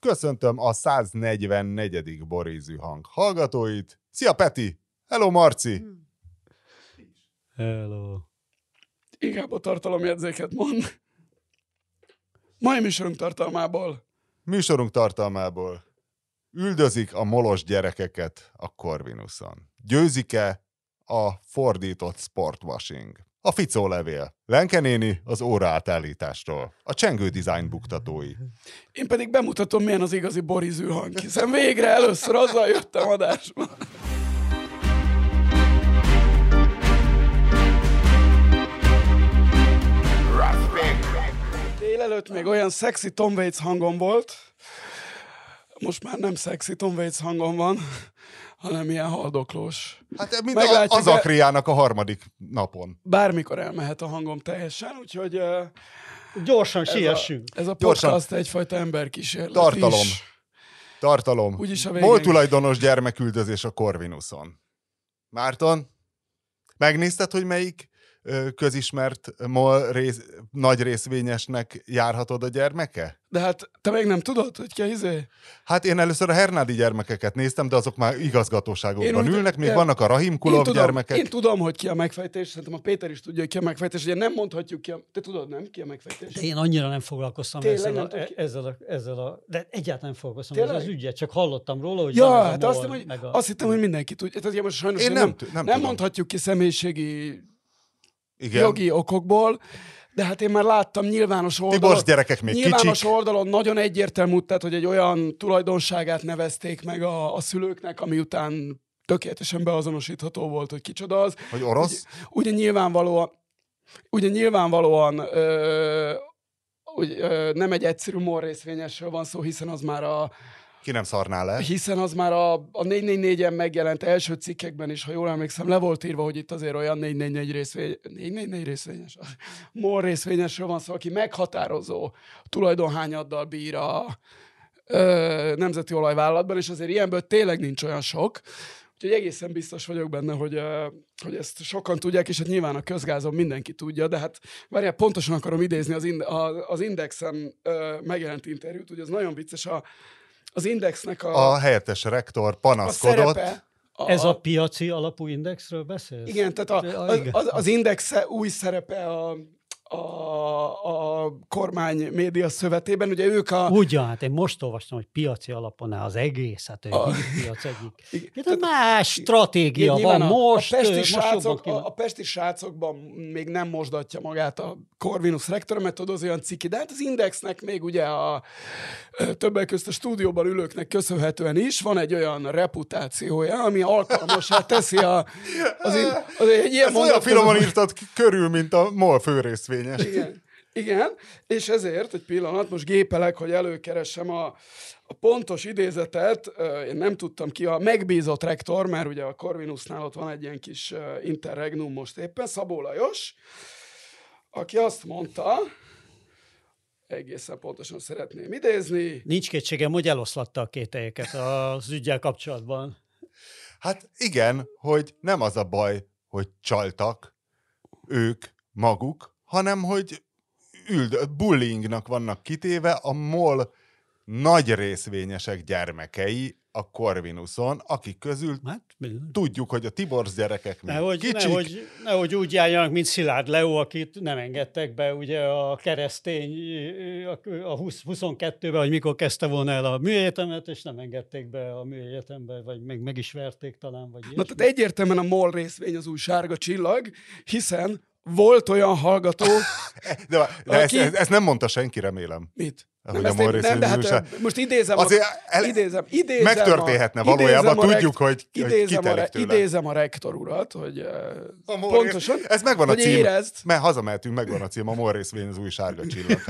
köszöntöm a 144. Borízű hang hallgatóit. Szia Peti! Hello Marci! Hello. Inkább a tartalomjegyzéket mond. Mai műsorunk tartalmából. Műsorunk tartalmából üldözik a molos gyerekeket a Corvinuson. Győzik-e a fordított sportwashing? A Ficó levél. Lenke néni az óra átállítástól. A Csengő Design buktatói. Én pedig bemutatom, milyen az igazi borizű hang, hiszen végre először azzal jöttem adásba. Délelőtt még olyan szexi Tom Waits hangom volt, most már nem szexi Tom Waits hangom van, hanem ilyen haldoklós. Hát mint a, Meglátjuk, az Akriának a harmadik napon. Bármikor elmehet a hangom teljesen, úgyhogy uh, Gyorsan ez, a, siessünk. ez a Gyorsan. podcast egyfajta emberkísérlet Tartalom. is. Tartalom. Úgyis a végén- Mol tulajdonos gyermeküldözés a Corvinuson. Márton, megnézted, hogy melyik közismert MOL rész, nagy részvényesnek járhatod a gyermeke? De hát te még nem tudod, hogy ki izé? Hát én először a Hernádi gyermekeket néztem, de azok már Én igazgatóságokban úgy- ülnek, még de- vannak a Rahim Én Kulov tudom, gyermekek. én tudom, hogy ki a megfejtés, szerintem a Péter is tudja, hogy ki a megfejtés, ugye nem mondhatjuk ki a... Te tudod, nem? Ki a megfejtés? De én annyira nem foglalkoztam Tényleg ezzel, nem a, ki- ezzel, a, ezzel a... De egyáltalán nem foglalkoztam Tényleg? ezzel az ügyet, csak hallottam róla, hogy Ja, hát azt, hittem, hogy, a... azt hittem, hogy mindenki tudja. Tehát ugye most sajnos Én én nem nem, nem nem, mondhatjuk ki személyiségi Igen. jogi okokból, de hát én már láttam nyilvános oldalon. Tiborcs gyerekek még nyilvános kicsik. oldalon nagyon egyértelmű, tehát hogy egy olyan tulajdonságát nevezték meg a, a szülőknek, ami után tökéletesen beazonosítható volt, hogy kicsoda az. Hogy orosz? Ugye nyilvánvalóan, ugye nyilvánvalóan ö, úgy, ö, nem egy egyszerű MOL részvényesről van szó, hiszen az már a, Ki nem szarná le? hiszen az már a, a 444-en megjelent első cikkekben is, ha jól emlékszem, le volt írva, hogy itt azért olyan 444 részvény, 444 részvényes, MOL részvényesről van szó, aki meghatározó tulajdonhányaddal bír a ö, nemzeti olajvállalatban, és azért ilyenből tényleg nincs olyan sok. Úgyhogy egészen biztos vagyok benne, hogy, hogy ezt sokan tudják, és hát nyilván a közgázon mindenki tudja, de hát várjál, pontosan akarom idézni az, ind- az Indexen megjelent interjút, ugye az nagyon vicces, a, az Indexnek a, A helyettes rektor a panaszkodott. szerepe. A, Ez a piaci alapú indexről beszélsz? igen, tehát a, az, az Index új szerepe a, a, a kormány média szövetében, ugye ők a... Ugyan, hát én most olvastam, hogy piaci alapon áll az egész, hát a A- piac egyik. Igen, Hát a más stratégia van a, most, a pesti, most srácok, a, a pesti srácokban még nem mosdatja magát a Corvinus rektor, mert tudod, az olyan ciki, de hát az Indexnek még ugye a többek közt a stúdióban ülőknek köszönhetően is van egy olyan reputációja, ami alkalmasá teszi a, az, in, az egy ilyen Ezt olyan finoman között- írtad körül, mint a MOL főrészvényes. Igen. Igen, és ezért egy pillanat, most gépelek, hogy előkeresem a, a pontos idézetet, én nem tudtam ki, a megbízott rektor, mert ugye a Corvinusnál ott van egy ilyen kis interregnum most éppen, Szabó Lajos, aki azt mondta, egészen pontosan szeretném idézni, Nincs kétségem, hogy eloszlatta a kételyeket az ügyel kapcsolatban. Hát igen, hogy nem az a baj, hogy csaltak ők maguk, hanem hogy üld, bullyingnak vannak kitéve a MOL nagy részvényesek gyermekei a Corvinuson, akik közül Hát, tudjuk, hogy a Tiborz gyerekek még nehogy, kicsik. nehogy, nehogy úgy járjanak, mint Szilárd Leo, akit nem engedtek be ugye a keresztény a 20, 22-ben, hogy mikor kezdte volna el a műegyetemet, és nem engedték be a műegyetembe, vagy meg, meg is verték talán, vagy Na ilyesmi. tehát egyértelműen a MOL részvény az új sárga csillag, hiszen volt olyan hallgató, De, de Aki- ezt, ezt nem mondta senki, remélem. mit? Hogy a ezt MOL én- nem, de hát most idézem, Azért a, el- idézem, idézem megtörténhetne a, valójában, idézem a tudjuk, hogy- hogy idézem, a, kitelik re, idézem a rektor urat, hogy A MOL pontosan, Ez megvan a hogy cím. érezd, Mert hazamehetünk, megvan a cím, a MOL részvény az új sárga csillag.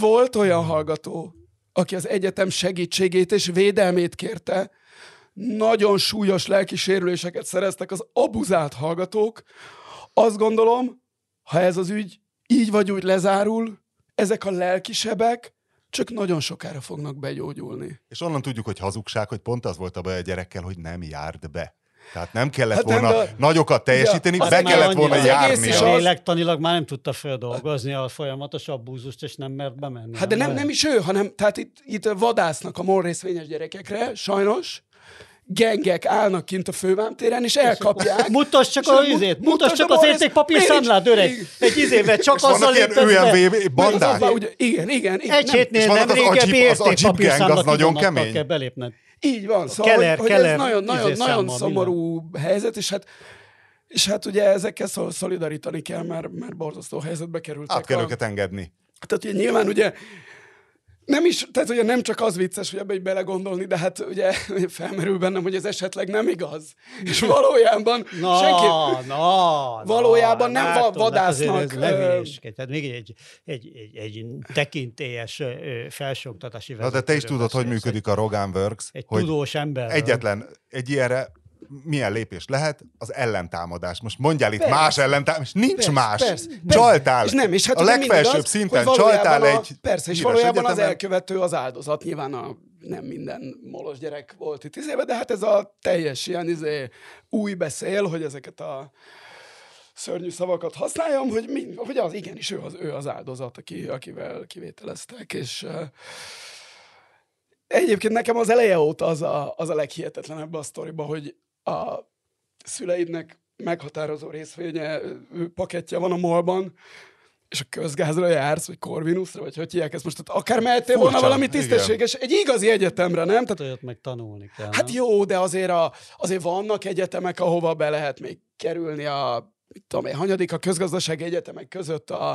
volt olyan hallgató, aki az egyetem segítségét és védelmét kérte, nagyon súlyos lelki sérüléseket szereztek az abuzált hallgatók. Azt gondolom, ha ez az ügy így vagy úgy lezárul, ezek a lelkisebek csak nagyon sokára fognak begyógyulni. És onnan tudjuk, hogy hazugság, hogy pont az volt a baj a gyerekkel, hogy nem járt be. Tehát nem kellett Hát nem, volna de- nagyokat teljesíteni, Ja, be kellett volna az járni. az- Lélektanilag már nem tudta feldolgozni a folyamatos abúzust, és nem mert bemenni. Hát de nem, nem is ő, hanem tehát itt, itt vadásznak a mol részvényes gyerekekre, sajnos, gengek állnak kint a fővámtéren, és elkapják. Mutasd csak a izét, mutasd csak a az értékpapír is? öreg. Egy izével csak És azzal ilyen lépesz be. Bandák. Igen, igen. igen Egy nem- hétnél nem az régebbi az értékpapír az számla nagyon kemény. kell belépned. Így van, szóval, Keller- hogy, hogy Keller ez nagyon, nagyon, izé nagyon számmal, szomorú helyzet, és hát és hát ugye ezekkel szol- szolidarítani kell, mert, mert borzasztó helyzetbe kerültek. Át kell a- őket engedni. Tehát ugye nyilván ugye nem is, tehát ugye nem csak az vicces, hogy ebbe így belegondolni, de hát ugye felmerül bennem, hogy ez esetleg nem igaz. És valójában Na, senki... na, Valójában nem látod, hát vadásznak, ez ö- ne hülyeskedj. Tehát még egy, egy, egy, egy tekintélyes felsőoktatási Na de te is tudod, hogy működik a Rogan Works, Egy, egy hogy tudós ember. egyetlen, egy ilyenre milyen lépés lehet? Az ellentámadás. Most mondjál itt Persze. más ellentámadás, nincs Persze, más. persze. Csaltál. És nem, és hát a legfelsőbb az, szinten csaltál a, egy Persze, és valójában az egyetemen. elkövető az áldozat. Nyilván a, nem minden molos gyerek volt itt izébe, de hát ez a teljes ilyen izé, új beszél, hogy ezeket a szörnyű szavakat használjam, hogy, mi, hogy az igenis ő az, ő az áldozat, aki, akivel kivételeztek, és uh, egyébként nekem az eleje óta az a, az a leghihetetlenebb a sztoriba, hogy a szüleidnek meghatározó részvénye, ő pakettje van a molban, és a közgázra jársz, vagy Corvinusra, vagy hogy hívják ezt most, tehát akár mehettél volna Furcsa, valami igen. tisztességes, egy igazi egyetemre, nem? Tehát, Olyat meg tanulni kell. hát nem? jó, de azért, a, azért vannak egyetemek, ahova be lehet még kerülni a tudom én, hanyadik a közgazdasági egyetemek között a,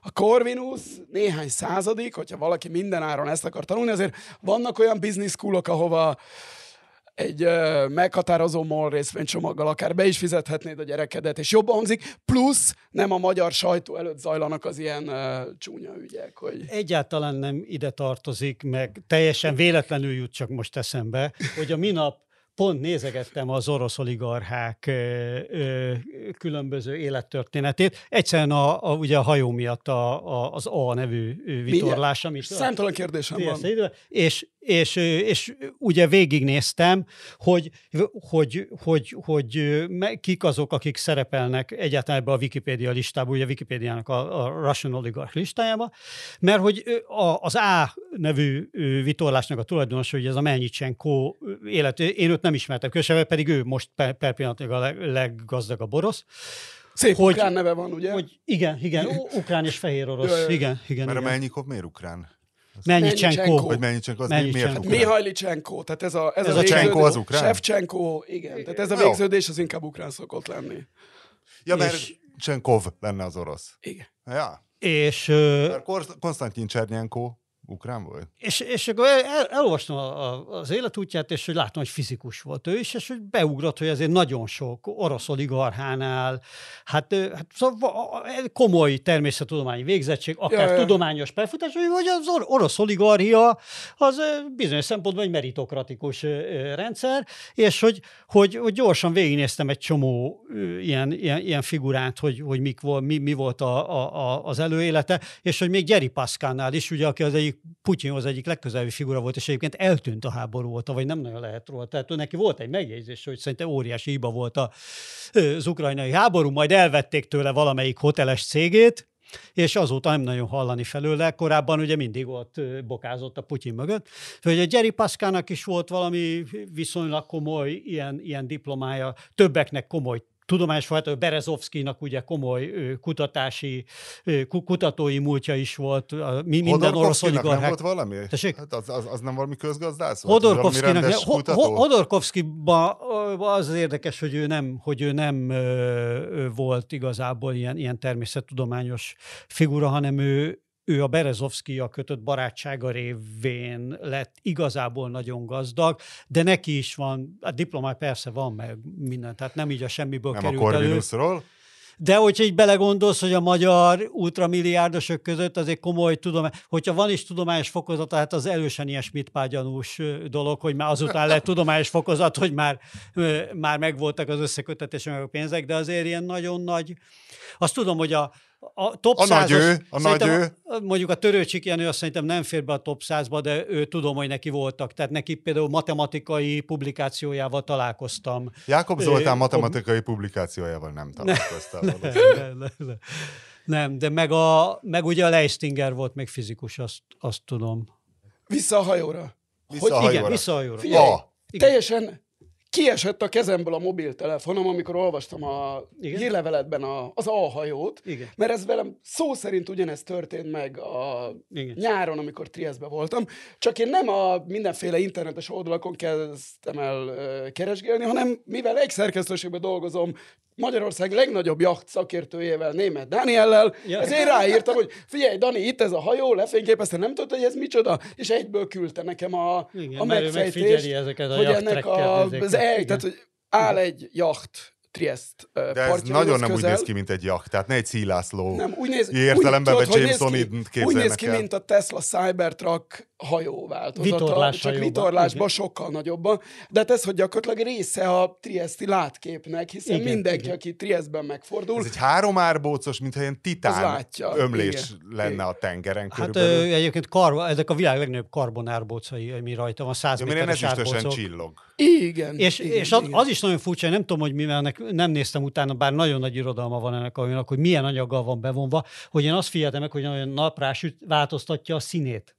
a Corvinus, néhány századik, hogyha valaki minden áron ezt akar tanulni, azért vannak olyan business schoolok, ahova egy ö, meghatározó MOL részvénycsomaggal akár be is fizethetnéd a gyerekedet, és jobban hangzik, plusz nem a magyar sajtó előtt zajlanak az ilyen ö, csúnya ügyek, hogy... Egyáltalán nem ide tartozik, meg teljesen véletlenül jut csak most eszembe, hogy a minap pont nézegettem az orosz oligarchák ö, ö, különböző élettörténetét. Egyszerűen a, a, ugye a hajó miatt a, a, az A nevű vitorlás, amit... Számtalan kérdésem van. És, és, és ugye végignéztem, hogy, hogy, hogy, hogy kik azok, akik szerepelnek egyáltalán ebbe a Wikipédia listába, ugye a Wikipédiának a, a Russian Oligarch listájába, mert hogy a, az A nevű vitorlásnak a tulajdonos, hogy ez a Melnyicsenko élet, én őt nem ismertem kösebben, pedig ő most per, per pillanatig a leg, leggazdagabb orosz. Szép hogy- ukrán neve van, ugye? Hogy igen, igen, ukrán és fehér orosz, Jaj, jaj. igen, igen. Mert a igen. Melnyikov miért ukrán? Melnyicsenko. Vagy Melnyicsenko az Melnyicsenko. miért ukrán? Mihajlicsenko, tehát ez a, ez, Ez a, a Csenko az ukrán? Shevchenko, igen. Tehát ez a végződés az inkább ukrán szokott lenni. Ja, mert És- Csenkov lenne az orosz. Igen. Ja. És Mert Konstantin Csernyenko ukrán volt? És, és akkor el, el, elolvastam a, a, az életútját, és hogy látom, hogy fizikus volt ő is, és hogy beugrott, hogy azért nagyon sok orosz oligarchánál, hát, hát szóval komoly természettudományi végzettség, akár Ja, tudományos pályafutás, hogy az or- orosz oligarchia az bizonyos szempontból egy meritokratikus rendszer, és hogy, hogy, hogy gyorsan végignéztem egy csomó ilyen, ilyen, ilyen figurát, hogy, hogy mik volt, mi, mi volt a, a, a, az előélete, és hogy még Gyeri Paszkánál is, ugye, aki az egyik Putyinhoz egyik legközelebbi figura volt, és egyébként eltűnt a háború óta, vagy nem nagyon lehet róla. Tehát neki volt egy megjegyzés, hogy szerintem óriási hiba volt a, az ukrajnai háború, majd elvették tőle valamelyik hoteles cégét, és azóta nem nagyon hallani felőle. Korábban ugye mindig ott bokázott a Putyin mögött. Hogy a Jerry Paskának is volt valami viszonylag komoly ilyen, ilyen diplomája, többeknek komoly tudományos folyamatok, Berezovszkinak ugye komoly kutatási, kutatói múltja is volt, mi, minden orosz Hodorkovszkinak nem oligarchák. volt valami? Tessék? Hát az, az, az nem valami közgazdász volt? Valami Hodorkovszkinak, rendes Ho- Hodorkovszkiban az érdekes, hogy ő nem, hogy ő nem volt igazából ilyen, ilyen természettudományos figura, hanem ő, ő a Berezovszkija kötött barátsága révén lett igazából nagyon gazdag, de neki is van, a diplomá persze van meg minden, tehát nem így a semmiből nem a került elő. Corvinusról? De hogyha így belegondolsz, hogy a magyar ultramilliárdosok között azért komoly tudomány, hogyha van is tudományos fokozata, hát az elősen ilyen smitpágyanús dolog, hogy már azután lett tudományos fokozat, hogy már, már megvoltak az összekötetések, meg a pénzek, de azért ilyen nagyon nagy. Azt tudom, hogy a, A top A nagy 100-as ő, a nagy a- Mondjuk a Törőcsik Jenő azt szerintem nem fér be a top 100-ba, de ő tudom, hogy neki voltak. Tehát neki például matematikai publikációjával találkoztam. Jákob Zoltán kom- matematikai publikációjával nem találkoztál. nem, valószínűleg. nem, nem. nem, de meg, a, meg ugye a Leistinger volt még fizikus, azt, azt tudom. Vissza a hajóra. Vissza Hogy a Igen, hajóra. vissza a jóra. Figyelj, A. Igen. Teljesen kiesett a kezemből a mobiltelefonom, amikor olvastam a Igen? hírleveletben a, az alhajót, Igen. mert ez velem szó szerint ugyanezt történt meg a Igen. nyáron, amikor Trieste voltam, csak én nem a mindenféle internetes oldalakon kezdtem el keresgélni, hanem mivel egy szerkesztőségben dolgozom, Magyarország legnagyobb jacht szakértőjével, német Dániellel, Ja. ezért ráírtam, hogy figyelj, Dani, itt ez a hajó, lefényképezte, nem tudod, hogy ez micsoda, és egyből küldte nekem a, Igen, a megfejtést, ezeket a hogy ennek a, az ezeket. tehát, hogy áll egy jacht Trieste ö, De ez nagyon nem úgy közel. néz ki, mint egy jacht. Tehát ne egy szílászló. Nem, úgy néz, Értelemben úgy, vagy tudod, hogy James néz ki- Úgy néz ki, el. mint a Tesla Cybertruck hajó változata. Vitorlás csak hajóban, vitorlásban igen. sokkal nagyobban. De hát ez, hogy gyakorlatilag része a Triesti látképnek, hiszen Igen, mindenki, igen. aki Triestben megfordul, Ez egy három árbócos, mintha ilyen titán látja, ömlés igen. lenne Igen. a tengeren Hát körülbelül. ö, egyébként kar, ezek a világ legnagyobb karbonárbócai, ami rajta van, 100 Ja, méteres árbócok. csillog. igen. És, igen, és az, igen. az is nagyon furcsa, nem tudom, hogy mi, mert ennek nem néztem utána, bár nagyon nagy irodalma van ennek a hajónak, hogy milyen anyaggal van bevonva, hogy én azt figyeltem meg, hogy olyan naprásüt változtatja a színét.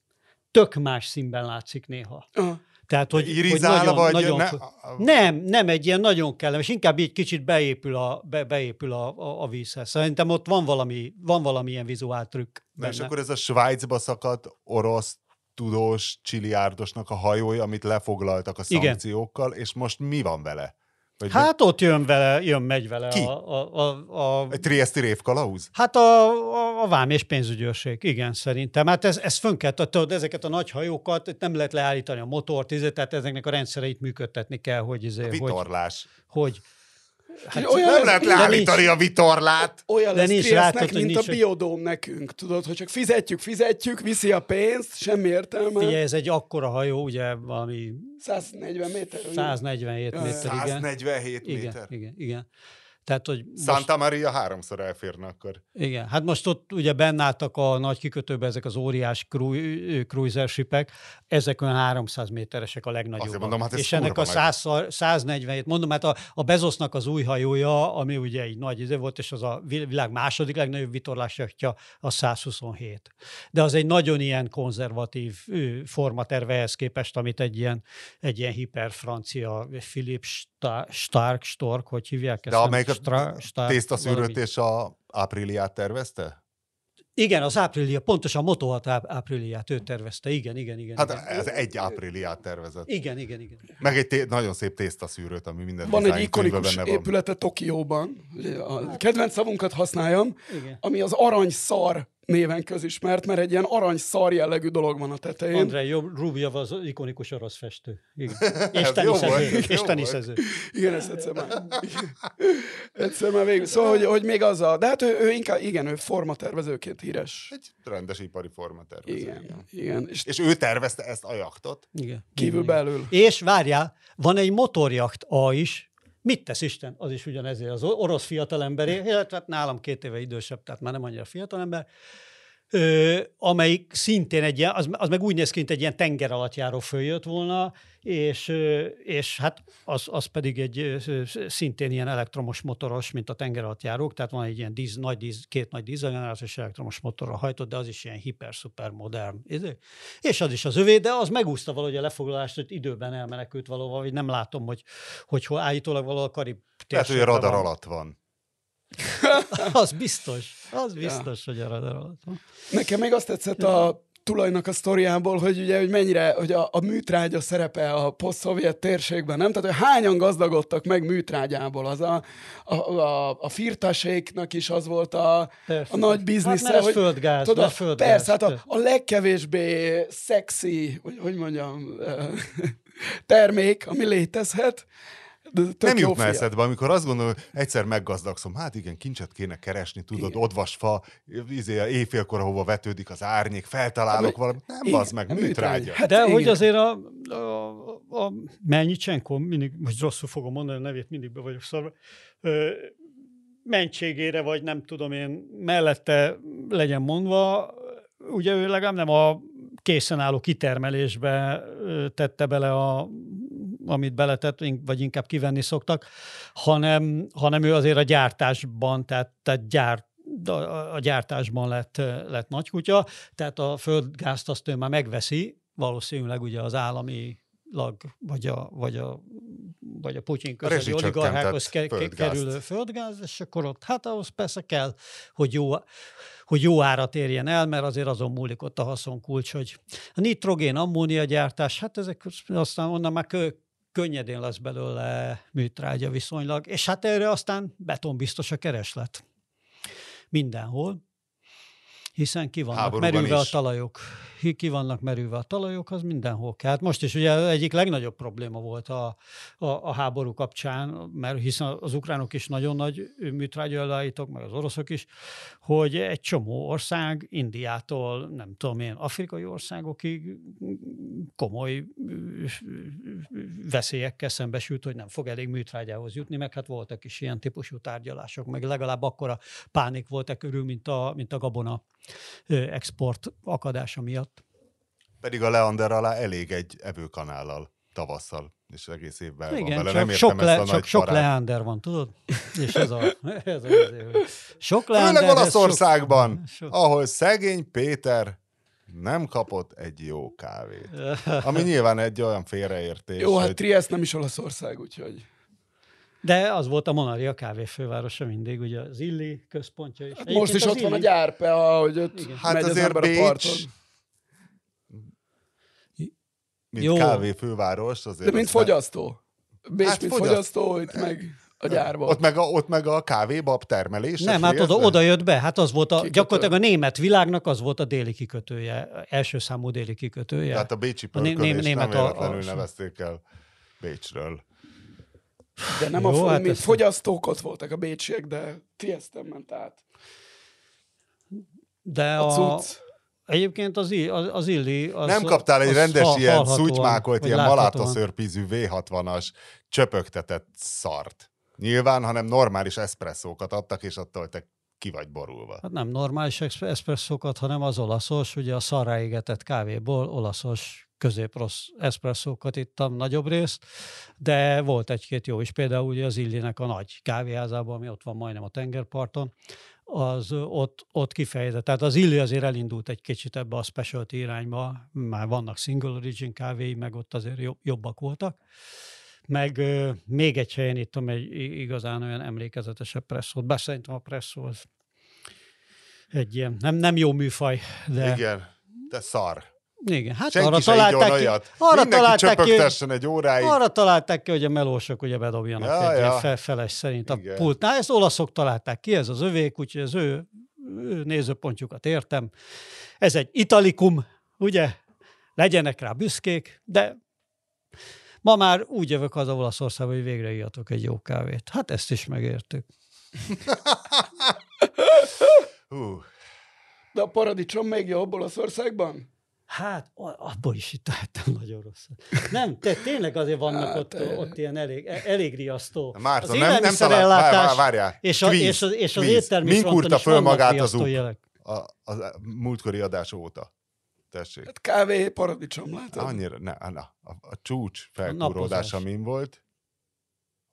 Tök más színben látszik néha. Aha. Tehát, hogy, hogy nagyon, vagy nagyon, ne- nem, nem egy ilyen nagyon kellemes, inkább így kicsit beépül a, be, beépül a, a, a vízhez. Szerintem ott van valami, van valami ilyen vizuál trükk Na és benne. akkor ez a Svájcba szakadt orosz tudós csiliárdosnak a hajója, amit lefoglaltak a Igen. szankciókkal, és most mi van vele? Vagy Hát ott jön vele, jön, megy vele Ki? a, a, a, a, Egy Triesti révkalauz? Hát a, a, a vám és pénzügyőrség, igen, szerintem. Hát ez, ez fönn kell, tudod, ezeket a nagy hajókat nem lehet leállítani a motort, izé, tehát ezeknek a rendszereit működtetni kell, hogy, izé, hogy, Vitorlás. hogy Hát olyan Nem ez- lehet de leállítani a vitorlát! Olyan De lesz nincs Trieste-nek, mint nincs, a biodóm nekünk, tudod, hogy csak fizetjük, fizetjük, viszi a pénzt, semmi értelme. Ugye ez egy akkora hajó, ugye valami 140 méter. ugye? 147 Ja, méter, igen. 147 Igen, méter. igen, igen. Tehát, hogy most, Santa Maria háromszor elférne akkor. igen, hát most ott ugye benn álltak a nagy kikötőbe ezek az óriás cru- cruiser shipek, ezek olyan 300 méteresek a legnagyobbak. Azért mondom, hát ez És ennek a kurva nagy. 100, 147, mondom, hát a, a Bezosznak az új hajója, ami ugye egy nagy izé volt, és az a vi- világ második legnagyobb vitorlásjachtja, a 127. De az egy nagyon ilyen konzervatív ő, formaterve ehhez képest, amit egy ilyen, egy ilyen hiperfrancia Philip Sta- Stark, Stork, hogy hívják ezt? De amelyik a Stra- Stark, tésztaszűrőt és a ápriliát tervezte? Igen, az áprilia, pontosan a Moto 6 áp- ápriliát ő tervezte, igen, igen, igen. Hát igen. ez egy ápriliát tervezett. igen, igen, igen. Meg egy té- nagyon szép tésztaszűrőt, ami minden Van egy ikonikus benne van. épülete Tokióban, a kedvenc szavunkat használjam, igen. ami az aranyszar néven közismert, mert egy ilyen aranyszar jellegű dolog van a tetején. Andrei Rubjev az ikonikus orosz festő. Igen. És teniszező. És teniszező. Igen, ezt egyszer már, egyszer már végül. Szóval, hogy, hogy még az a... De hát ő, ő inkább, igen, ő formatervezőként híres. Egy rendes ipari formatervező. Igen, igen. igen. És És ő tervezte ezt a jaktot? Igen. kívül Igen, belül. igen. És várjál, van egy motorjacht A is, Mit tesz Isten? Az is ugyanezért az orosz fiatalemberé, illetve hát nálam két éve idősebb, tehát már nem annyira fiatalember, ö, amelyik szintén egy ilyen, az, az meg úgy néz ki, mint egy ilyen tenger alatt járó följött volna, és, ö, és hát az, az pedig egy ö, szintén ilyen elektromos motoros, mint a tenger alatt járók, tehát van egy ilyen díz, nagy díz, két nagy dízelgenerációs elektromos motorra hajtott, de az is ilyen hiper-szuper modern. izé. És az is az övé, de az megúszta valahogy a lefoglalást, hogy időben elmenekült valahol, vagy nem látom, hogy, hogy hol állítólag valahol a Karib Lehet, hogy a radar van. alatt van. Az biztos, az biztos, hogy a radar alatt van. Nekem még azt tetszett a tulajnak a sztoriából, hogy ugye, hogy mennyire, hogy a, a műtrágya szerepe a poszt-szovjet térségben, nem? Tehát, hogy hányan gazdagodtak meg műtrágyából. Az a, a, a, a firtaséknak is az volt a, Persze. a nagy biznisze. Hát mert hogy, földgáz, tudod, mert földgáz. Persze, hát a, a legkevésbé szexi, hogy, hogy mondjam, termék, ami létezhet. Nem jutna eszedbe, amikor azt gondolom, hogy egyszer meggazdagszom, hát igen, kincset kéne keresni, tudod, Igen. odvasfa, izé, éjfélkor, ahova vetődik az árnyék, feltalálok Hát, valamit. Nem igen, bazd meg, műtrágya. műtrágya. Hát De hogy igen. azért a, a, a Melnyicsenko, mindig, most rosszul fogom mondani a nevét, mindig be vagyok szarva, mentségére, vagy nem tudom én, mellette legyen mondva, ugye ő legalább nem a készen álló kitermelésbe tette bele, a, amit beletett, vagy inkább kivenni szoktak, hanem, hanem ő azért a gyártásban, tehát, tehát gyárt a gyártásban lett, lett nagykutya, tehát a földgázt azt ő már megveszi, valószínűleg ugye az állami lag, vagy a, vagy a, vagy a Putyin közeli oligarchákhoz ke- földgázt. kerülő földgáz, és akkor ott, hát ahhoz persze kell, hogy jó, hogy jó árat érjen el, mert azért azon múlik ott a haszonkulcs, hogy a nitrogén, ammónia gyártás, hát ezek aztán onnan már kö, könnyedén lesz belőle műtrágya viszonylag, és hát erre aztán betonbiztos a kereslet. Mindenhol hiszen ki vannak merülve a talajok. Ki vannak merülve a talajok, az mindenhol kell. Hát most is ugye egyik legnagyobb probléma volt a, a, a háború kapcsán, mert hiszen az ukránok is nagyon nagy műtrágya meg az oroszok is, hogy egy csomó ország, Indiától, nem tudom én, afrikai országokig komoly veszélyekkel szembesült, hogy nem fog elég műtrágyához jutni, meg hát voltak is ilyen típusú tárgyalások, meg legalább akkora pánik volt e körül, mint a, mint a gabona export akadása miatt. Pedig a Leander alá elég egy evőkanállal tavasszal, és egész évben Igen, van vele. Nem sok, le, csak sok Leander van, tudod? És ez a, ez a, sok Leander. Főleg Olaszországban, sok, ahol szegény Péter nem kapott egy jó kávét. Ami nyilván egy olyan félreértés. Jó, hát hogy... Trieste nem is Olaszország, úgyhogy... De az volt a Monaria kávéfővárosa mindig, ugye az Illi központja is. Hát most is ott Illi... van a gyárpe, ahogy ott Igen. hát megy azért az Bécs, a parton. Mint Jó. kávéfőváros. Azért De mint fogyasztó. Bécs, hát mint fogyaszt... fogyasztó, itt meg a gyárban. Ott meg a, ott meg a kávébab termelés. Nem, hát oda, oda jött be. Hát az volt a, Kikötő. gyakorlatilag a német világnak az volt a déli kikötője, első számú déli kikötője. Tehát a bécsi pörkölés a német nem véletlenül a, a... nevezték el Bécsről. De nem Jó, a hát mint fogyasztók ott voltak a bécsiek, de Trieste ment át. De a, a Egyébként az, az, az Illi... Az, nem kaptál egy rendes ha, ilyen szutymákolt, ilyen malátaszörpízű V60-as csöpögtetett szart. Nyilván, hanem normális eszpresszókat adtak, és attól te ki vagy borulva. Hát nem normális eszpresszókat, hanem az olaszos, ugye a szarra égetett kávéból olaszos középrossz eszpresszókat ittam nagyobb részt, de volt egy-két jó is, például ugye az Illinek a nagy kávéházában, ami ott van majdnem a tengerparton, az ott, ott kifejezett. Tehát az Illi azért elindult egy kicsit ebbe a specialty irányba, már vannak single origin kávéi, meg ott azért jobbak voltak. Meg még egy helyen ittam egy igazán olyan emlékezetesebb presszót, bár szerintem a presszó az egy ilyen, nem, nem jó műfaj, de... Igen, de szar. Igen, hát Senki arra találták ki, arra találták ki, egy óráig. Arra találták ki, hogy a melósok ugye bedobjanak ja, egy ja. fel, feles szerint Igen. a pultnál. Ezt olaszok találták ki, ez az övék, úgyhogy az ő, ő nézőpontjukat értem. Ez egy italikum, ugye? Legyenek rá büszkék, de ma már úgy jövök az Olaszországba, hogy végre ijatok egy jó kávét. Hát ezt is megértük. De a paradicsom még jobb Olaszországban? Hát, abból is itt tettem nagyon rosszat. Nem, te, tényleg azért vannak hát, ott, ott ilyen elég, elég riasztó. Márton, az nem, nem talál, vár, várjál, és, a, és, az, és az éttermi Mink fronton is föl magát az, jelek. A, a, múltkori adás óta. Tessék. Hát kávé, paradicsom, látod? Annyira, ne, na, a, a csúcs felkúródása min volt?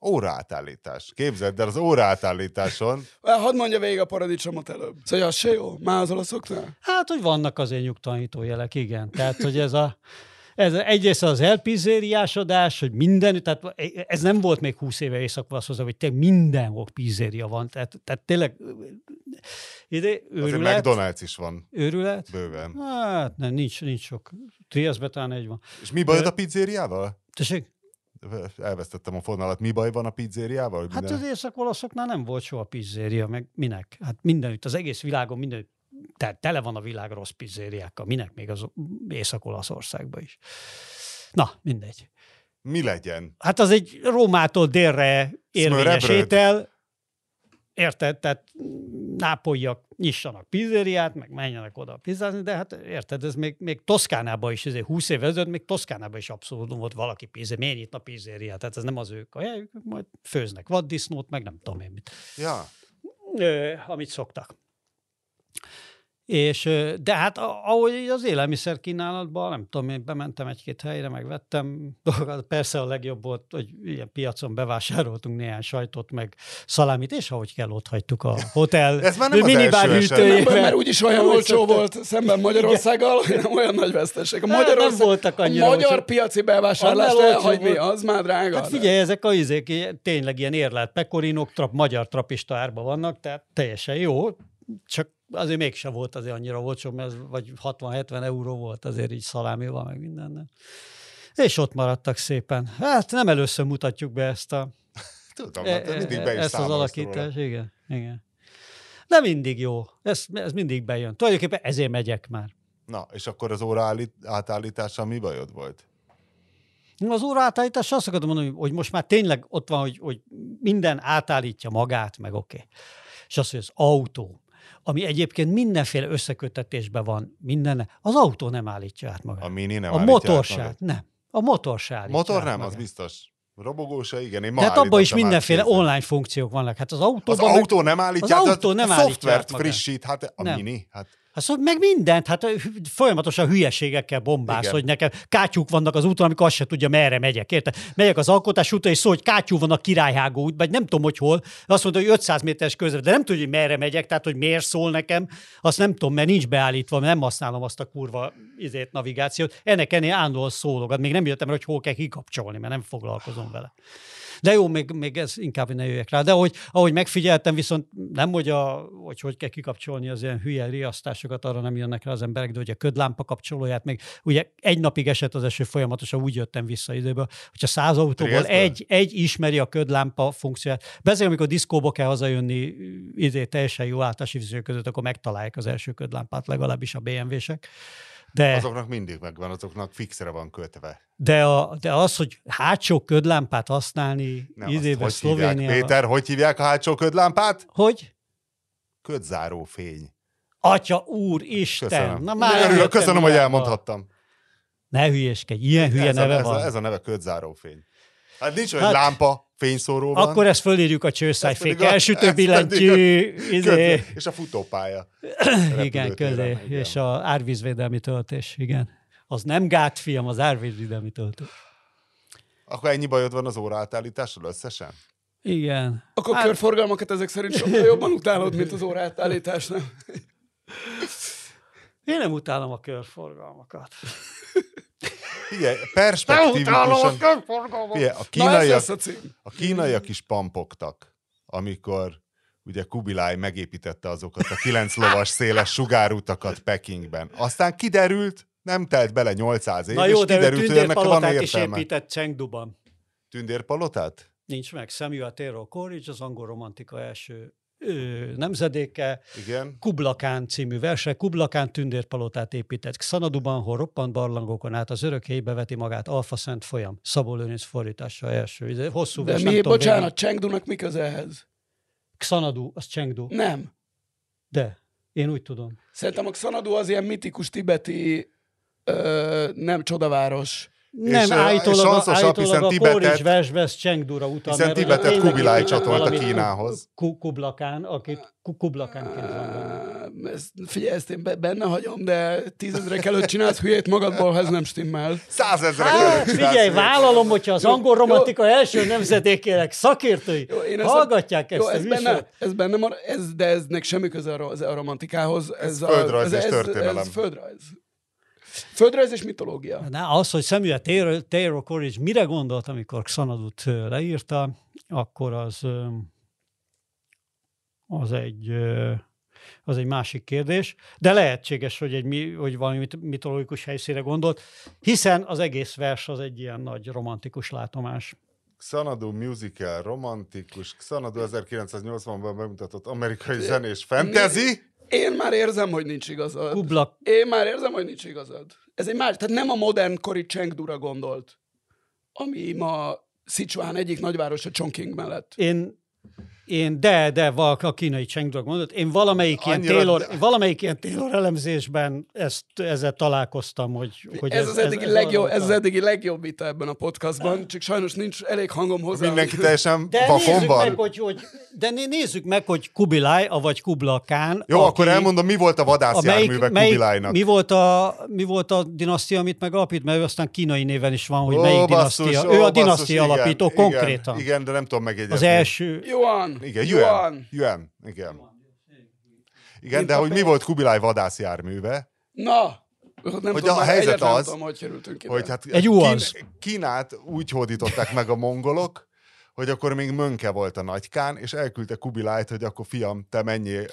Óraátállítás. Képzeld el, az óraátállításon... Hadd mondja végig a paradicsomot előbb. Szóval az se jó? Már az olaszoknál? Hát, hogy vannak azért nyugtalanító jelek, igen. Tehát, hogy ez a... Ez egyrészt az elpizériásodás, hogy minden, tehát ez nem volt még 20 éve észak hogy tényleg mindenhol pizzéria van. Tehát, tehát tényleg ide, őrület. Azért McDonald's is van. Őrület? Bőven. Hát nem, nincs, nincs sok. Triaszbe talán egy van. És mi baj a pizzériával? Tessék? Elvesztettem a fonalat. Mi baj van a pizzériával? Hát minden... az észak-olaszoknál nem volt soha pizzéria, meg minek? Hát mindenütt, az egész világon mindenütt tehát tele van a világ rossz pizzériákkal, minek még az Észak-Olaszországban is. Na, mindegy. Mi legyen? Hát az egy Rómától délre érvényes étel, Érted? Tehát nápolyak nyissanak pizzériát, meg menjenek oda pizzázni, de hát érted, ez még, még Toszkánában is, ezért 20 év ezelőtt még Toszkánában is abszolút volt valaki pizzé, miért nyitna pizzériát, tehát ez nem az ők a helyük, majd főznek vaddisznót, meg nem tudom én mit. Ja. ö, amit szoktak. És, de hát a- ahogy az élelmiszer kínálatban, nem tudom, én bementem egy-két helyre, megvettem dolgokat. Persze a legjobb volt, hogy ilyen piacon bevásároltunk néhány sajtot, meg szalámit, és ahogy kell, ott hagytuk a hotel Ez már nem az minibár első eset. hűtőjébe. Nem, mert úgyis olyan olcsó szoktak. volt szemben Magyarországgal, hogy nem olyan nagy veszteség. A, Magyarország, nem voltak a annyira magyar olcsó. piaci bevásárlást elhagyni, volt. az már drága. Hát figyelj, ezek a izék, tényleg ilyen érlelt pekorinok, trap, magyar trapista árba vannak, tehát teljesen jó, csak azért mégsem volt azért annyira olcsó, mert ez vagy 60-70 euró volt azért így szalámival, meg mindennel. És ott maradtak szépen. Hát nem először mutatjuk be ezt a Tudom, e, hát mindig be is ezt az alakítást, róla. igen, igen. De mindig jó. Ez, ez mindig bejön. Tulajdonképpen ezért megyek már. Na, és akkor az óra állít, átállítása mi bajod volt? Az óra átállítás azt akarom mondani, hogy most már tényleg ott van, hogy, hogy minden átállítja magát, meg oké. Okay. És az, hogy az autó, ami egyébként mindenféle összekötetésben van, minden, az autó nem állítja át magát. A mini nem a állítja motor át se, magát? nem. A motor se állítja Motor nem, az magát. biztos. Robogó se, igen. Én ma De hát abban is mindenféle kézzel. online funkciók vannak. Hát az Az autóban... meg- autó nem állítja, az autó a nem állítja szoftvert át magát. frissít, hát a Nem. mini, hát Hát szóval meg mindent, hát folyamatosan hülyeségekkel bombász, Igen. hogy nekem kátyúk vannak az úton, amikor azt se tudja, merre megyek, érted? Megyek az alkotás úton, és szól, hogy kátyú van a királyhágó út, vagy nem tudom, hogy hol. Azt mondta, hogy 500 méteres közre, de nem tudja, hogy merre megyek, tehát hogy miért szól nekem, azt nem tudom, mert nincs beállítva, mert nem használom azt a kurva izét, navigációt. Ennek ennél állandóan szólogat. Még nem jöttem rá, hogy hol kell kikapcsolni, mert nem foglalkozom vele. De jó, még, még ez inkább ne jöjjek rá. De ahogy, ahogy megfigyeltem, viszont nem, hogy, a, hogy hogy kell kikapcsolni az ilyen hülye riasztásokat, arra nem jönnek rá az emberek, de hogy a ködlámpa kapcsolóját, még ugye egy napig esett az eső folyamatosan, úgy jöttem vissza időből, hogyha száz autóból egy, egy ismeri a ködlámpa funkcióját. Beszélj, amikor diszkóba kell hazajönni, izé, teljesen jó általási között, akkor megtalálják az első ködlámpát, legalábbis a BMW-sek. De... azoknak mindig megvan, azoknak fixre van kötve. De, a, de az, hogy hátsó ködlámpát használni Nem, hívják, Szlovénia... Péter, hogy hívják a hátsó ködlámpát? Hogy? Ködzáró fény. Atya, úr, Isten! Köszönöm. Na már Örülök, köszönöm, hogy elmondhattam. Ne hülyeskedj, ilyen hülye ez, neve a, ez, van. a, ez a neve ködzáró fény. Hát nincs, hogy Hát- lámpa, fényszóró van. Akkor ezt fölírjuk a csőszájfék elsütő billentyű, izé, És a futópálya. igen, közé, igen. és a árvízvédelmi töltés, igen. Az nem gát, fiam, az árvízvédelmi töltés. Akkor ennyi bajod van az óra átállítással összesen? Igen. Akkor Hát- körforgalmakat ezek szerint sokkal jobban utálod, mint az órát állítás, nem? Én nem utálom a körforgalmakat. Figyelj, perspektívikusan... Figyelj, a Na ez kínaiak, lesz a a kínaiak is pampogtak, amikor ugye Kubilai megépítette azokat a kilenc lovas széles sugárutakat Pekingben. Aztán kiderült, nem telt bele 800 év, Na jó, és de kiderült, hogy ennek van tündérpalotát is értelme. épített Chengduban. Tündérpalotát? Nincs meg. Samuel Taylor Coleridge, az angol romantika első nemzedéke. Igen. Kublakán című verse. Kublakán tündérpalotát épített Xanaduban, hol roppant barlangokon át az örök helybe veti magát Alfa Szent folyam. Szabó Lőrinc fordítása első. Ez Hosszú De vers, nem mi, tudom bocsánat, végig. Chengdunak mi köze ehhez? Xanadu, az Chengdu. Nem. De, én úgy tudom. Szerintem a Xanadu az ilyen mitikus tibeti ö, nem csodaváros. Nem, ö, állítólag, és a, Sanszos állítólag hiszen a versbe ez Chengdura utal. hiszen mert Tibetet Kubilai csatolta Kínához. Ku- Kublakán, akit Ku- Kublakánként van benne. Ezt, figyelj, ezt én be- benne hagyom, de tízezrek előtt csinálsz hülyét magadból, ez nem stimmel. Százezrek Hát, előtt csinálsz figyelj, vállalom, hogyha az Jó, angol jó. romantika első nemzedékének szakértői Jó, én ezt- hallgatják ezt Jó, a ez benne, ez benne mar, ez, de eznek semmi köze a, a romantikához. Ez, a, földrajz ez, és ez, történelem. Ez földrajz. Földrajz és mitológia. Na, az, hogy Samuel Taylor, Taylor Coleridge mire gondolt, amikor Xanadut leírta, akkor az, az egy az egy másik kérdés, de lehetséges, hogy, egy, mi- hogy valami mit- mitológikus helyszínre gondolt, hiszen az egész vers az egy ilyen nagy romantikus látomás. Xanadu musical, romantikus, Xanadu 1980-ban bemutatott amerikai zenés fantasy. Én már érzem, hogy nincs igazad. Kublak, Én már érzem, hogy nincs igazad. Ez egy más, tehát nem a modern kori Chengdura gondolt, ami ma Sichuan egyik nagyvárosa Chongqing mellett. én én, de, de valaki a kínai Chengdu mondott, én valamelyik ilyen, Annyira- Taylor, valamelyik ilyen Taylor elemzésben ezt, ezzel találkoztam, hogy, hogy ez, az eddigi legjobb, arra ez az eddigi legjobb vita ebben a podcastban, csak sajnos nincs elég hangom hozzá. Mindenki teljesen de nézzük van. meg, hogy, hogy, de né- nézzük meg, hogy Kubilai, avagy Kubla Khan, Jó, aki, akkor elmondom, mi volt a vadászjárműve Kubilájnak. mi, volt a, mi volt a dinasztia, amit megalapít, mert aztán kínai néven is van, hogy Ó, melyik basszus, dinasztia. ó, ő a basszus, dinasztia igen, alapító igen, konkrétan. Igen, de nem tudom megjegyezni. Az első, Yuan. Igen, Yuan. Yuan. Igen. Igen, de hogy mi volt Kubilai vadászjárműve, Na, nem Hogy tudom, a helyzet az, tudom, hogy hogy hát Egy. Kín- Kínát úgy hódították meg a mongolok, hogy akkor még Mönke volt a nagykán, és elküldte Kubilájt, hogy akkor fiam, te mennyi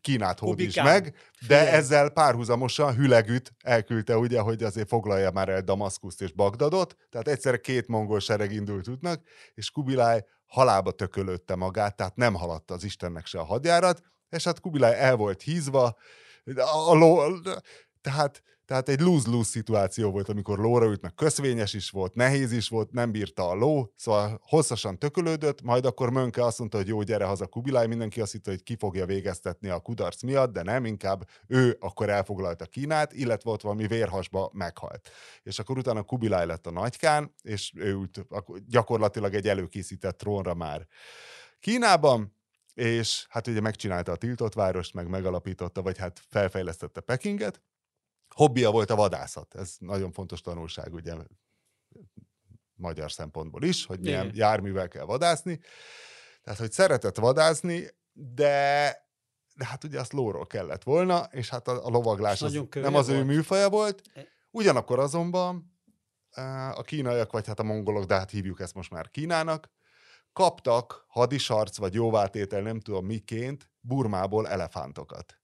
Kínát hódíts meg, de Figyelj. ezzel párhuzamosan Hülegüt elküldte ugye, hogy azért foglalja már el Damaszkuszt és Bagdadot, tehát egyszerre két mongol sereg indult útnak, és Kubiláj halába tökölötte magát, tehát nem haladta az Istennek se a hadjárat, és hát Kubiláj el volt hízva, a ló, tehát, tehát egy lose-lose szituáció volt, amikor lóra ült, meg köszvényes is volt, nehéz is volt, nem bírta a ló, szóval hosszasan tökölődött, majd akkor Mönke azt mondta, hogy jó, gyere haza Kubiláj, mindenki azt hitte, hogy ki fogja végeztetni a kudarc miatt, de nem, inkább ő akkor elfoglalta Kínát, illetve ott valami vérhasba meghalt. És akkor utána Kubiláj lett a nagykán, és ő ült gyakorlatilag egy előkészített trónra már Kínában, és hát ugye megcsinálta a tiltott várost, meg megalapította, vagy hát felfejlesztette Pekinget. Hobbija volt a vadászat. Ez nagyon fontos tanulság, ugye magyar szempontból is, hogy milyen Igen. járművel kell vadászni. Tehát, hogy szeretett vadászni, de, de hát ugye azt lóról kellett volna, és hát a, a lovaglás az nem kövér az ő volt. műfaja volt. Ugyanakkor azonban eh, a kínaiak, vagy hát a mongolok, de hát hívjuk ezt most már Kínának, kaptak hadisarc vagy jóvátétel, nem tudom miként, Burmából elefántokat.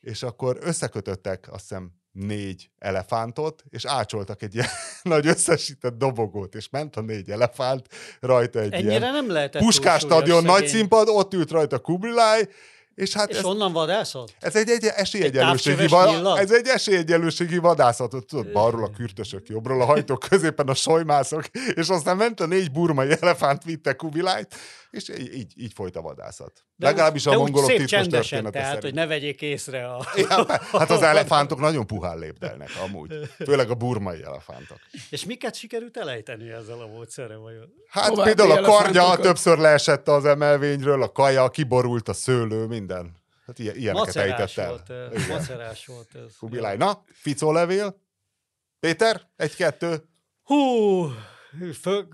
És akkor összekötöttek, azt hiszem, négy elefántot, és ácsoltak egy ilyen nagy összesített dobogót, és ment a négy elefánt, rajta egy ennyire ilyen nem lehetett Puskás stadion, nagy szegény. színpad, ott ült rajta Kubilai, és hát És ez, onnan vadászott? ez egy, egy esélyegyenlőségi, távcsöves va- ez egy esélyegyenlőségi vadászatot, tudod, balról a kürtösök, jobbról a hajtók, középen a solymászok, és aztán ment a négy burmai elefánt, vitte Kubilájt, és így, így, így folyt a vadászat. De Legalábbis úgy- a mongolok titkos csendesen, története tehát, szerint. hogy ne vegyék észre a... Ja, hát az elefántok nagyon puhán lépdelnek amúgy. Főleg a burmai elefántok. És miket sikerült elejteni ezzel a módszerrel vajon? Hát További például a kardja többször leesett az emelvényről, a kaja, kiborult a szőlő, minden. Hát ilyen, ilyeneket Macerás ejtett el. volt, Igen. macerás volt ez. Kubilai. Na, ficólevél. Péter, egy-kettő. Hú, föl,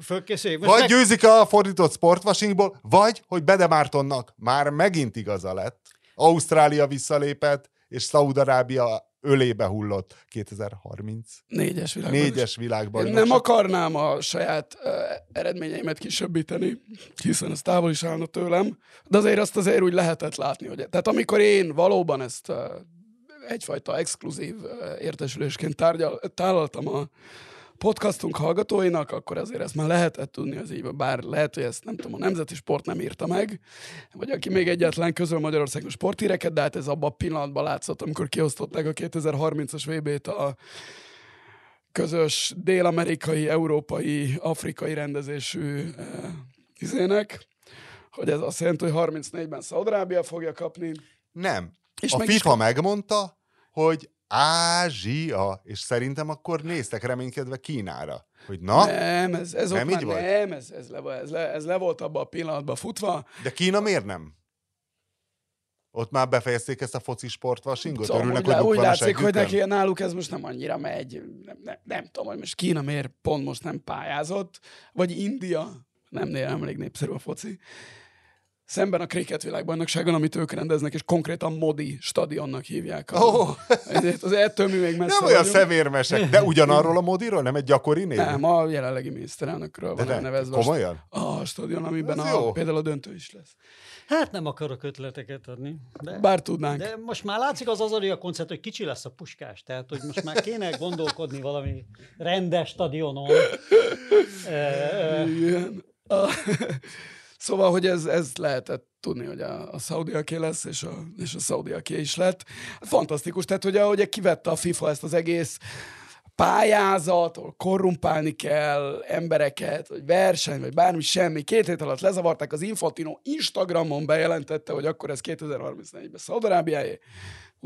Vagy meg- győzik a fordított sportvashingból, vagy, hogy Bede Mártonnak már megint igaza lett. Ausztrália visszalépett, és Szaúd-Arábia ölébe hullott 2030. Négyes világban. Négyes Én világbajnokság. nem akarnám a saját uh, eredményeimet kisebbíteni, hiszen ez távol is állna tőlem, de azért azt azért úgy lehetett látni, hogy tehát amikor én valóban ezt uh, egyfajta exkluzív uh, értesülésként tárgyal, tálaltam a podcastunk hallgatóinak, akkor azért ezt már lehetett tudni az így, bár lehet, hogy ezt nem tudom, a Nemzeti Sport nem írta meg, vagy aki még egyetlen közöl Magyarországon sporthíreket, de hát ez abban a pillanatban látszott, amikor kiosztották a 2030-as VB-t a közös dél-amerikai, európai, afrikai rendezésű uh, izének, hogy ez azt jelenti, hogy 34-ben Szaudarábia fogja kapni. Nem. És a meg is FIFA megmondta, hogy Ázsia, és szerintem akkor néztek reménykedve Kínára. Hogy na, Nem, ez, ez Nem ott így már volt? nem, ez, ez, le, ez, le, ez le volt abban a pillanatban futva. de Kína miért nem? Ott már befejezték ezt a foci sportvasingot? Szóval Örülnek, úgy, hogy úgy látszik, hogy neki náluk ez most nem annyira megy. Nem, nem, nem tudom, hogy most Kína miért pont most nem pályázott, vagy India, nem, nem elég népszerű a foci. Szemben a kriket világbajnokságon, amit ők rendeznek, és konkrétan Modi stadionnak hívják. A, Ó. ezért az ettől mi még messze Nem olyan vagyunk. szemérmesek, de ugyanarról a modiról? Nem egy gyakori név? Nem, a jelenlegi miniszterelnökről de van de, elnevezve. komolyan? A stadion, amiben Ez a, jó. például a döntő is lesz. Hát nem akarok ötleteket adni. De, Bár tudnánk. de most már látszik az Azaria koncert, hogy kicsi lesz a puskás, tehát hogy most már kéne gondolkodni valami rendes stadionon. E, e, Igen. Szóval, hogy ez, ez lehetett tudni, hogy a, a szaudiaké lesz, és a, és a szaudiaké is lett. Fantasztikus, tehát hogy ahogy kivette a FIFA ezt az egész pályázat, ahol korrumpálni kell embereket, vagy verseny, vagy bármi, semmi. Két hét alatt lezavarták, az Infantino Instagramon bejelentette, hogy akkor ez 2034-ben Szaudarábiáé,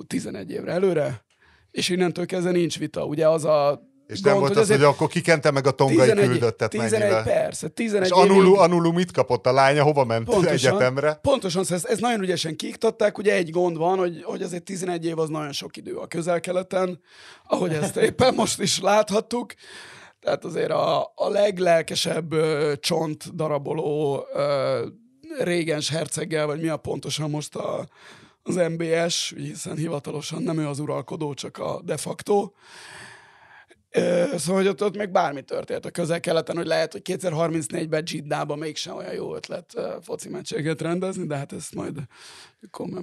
11 évre előre, és innentől kezdve nincs vita. Ugye az a és nem volt az, hogy akkor kikente meg a tongai 11, küldöttet 11 mennyivel. persze, 11 És Anulu, Anulu mit kapott a lánya, hova ment pontosan, egyetemre? Pontosan, szóval ezt, ezt nagyon ügyesen kiiktatták, ugye egy gond van, hogy, hogy azért 11 év az nagyon sok idő a közel-keleten, ahogy ezt éppen most is láthattuk. Tehát azért a, a leglelkesebb ö, csont daraboló ö, régens herceggel, vagy mi a pontosan most a, az MBS, hiszen hivatalosan nem ő az uralkodó, csak a de facto Szóval, hogy ott, ott meg bármi történt a közel-keleten, hogy lehet, hogy 2034-ben Jiddában mégsem olyan jó ötlet foci meccséget rendezni, de hát ezt majd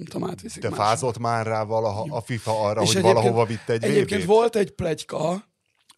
tudom, átviszik Te fázott már rá valaha a FIFA arra, És hogy valahova vitte egy Egyébként volt egy plegyka,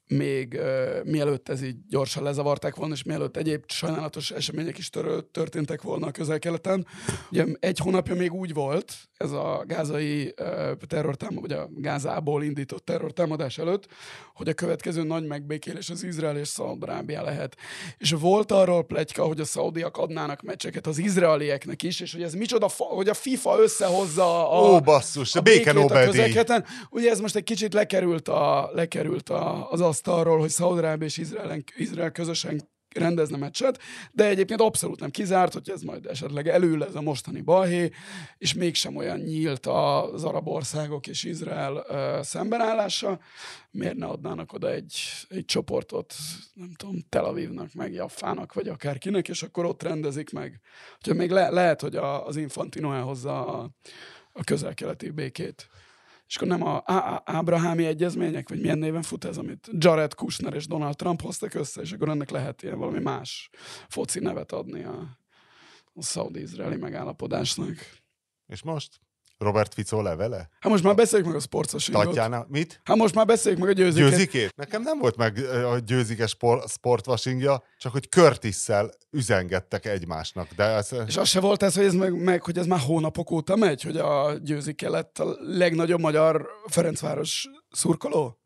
még uh, mielőtt ez így gyorsan lezavarták volna, és mielőtt egyéb sajnálatos események is törő, történtek volna a közel-keleten. Ugye egy hónapja még úgy volt, ez a gázai uh, terrortámadás, vagy a Gázából indított terrortámadás előtt, hogy a következő nagy megbékélés az Izrael és Szaudarábia lehet. És volt arról plegyka, hogy a szaudiak adnának meccseket az izraelieknek is, és hogy ez micsoda, hogy a FIFA összehozza a, Ó, basszus, a, a béke a Ugye ez most egy kicsit lekerült, a, lekerült a, az asztalról, hogy Szaudarábia és Izrael, Izrael közösen rendezne meccset, de egyébként abszolút nem kizárt, hogy ez majd esetleg elő ez a mostani balhé, és mégsem olyan nyílt az arab országok és Izrael uh, szembenállása, miért ne adnának oda egy, egy csoportot, nem tudom, Tel Avivnak, meg Jaffának, vagy akárkinek, és akkor ott rendezik meg. Úgyhogy még le, lehet, hogy a, az Infantino elhozza a, a közel-keleti békét. És akkor nem a Ábrahámi egyezmények, vagy milyen néven fut ez, amit Jared Kushner és Donald Trump hoztak össze, és akkor ennek lehet ilyen valami más foci nevet adni a, a szaudi-izraeli megállapodásnak. És most? Robert Fico levele? Hát most már beszéljük meg a sportosítót. Tatjana, mit? Hát most már beszéljük meg a győzikét. Győzikét? Nekem nem volt meg a győzike sport, sportvasingja, csak hogy Curtis-szel üzengettek egymásnak. De ez... És az se volt ez, hogy ez meg, meg, hogy ez már hónapok óta megy, hogy a győzike lett a legnagyobb magyar Ferencváros szurkoló?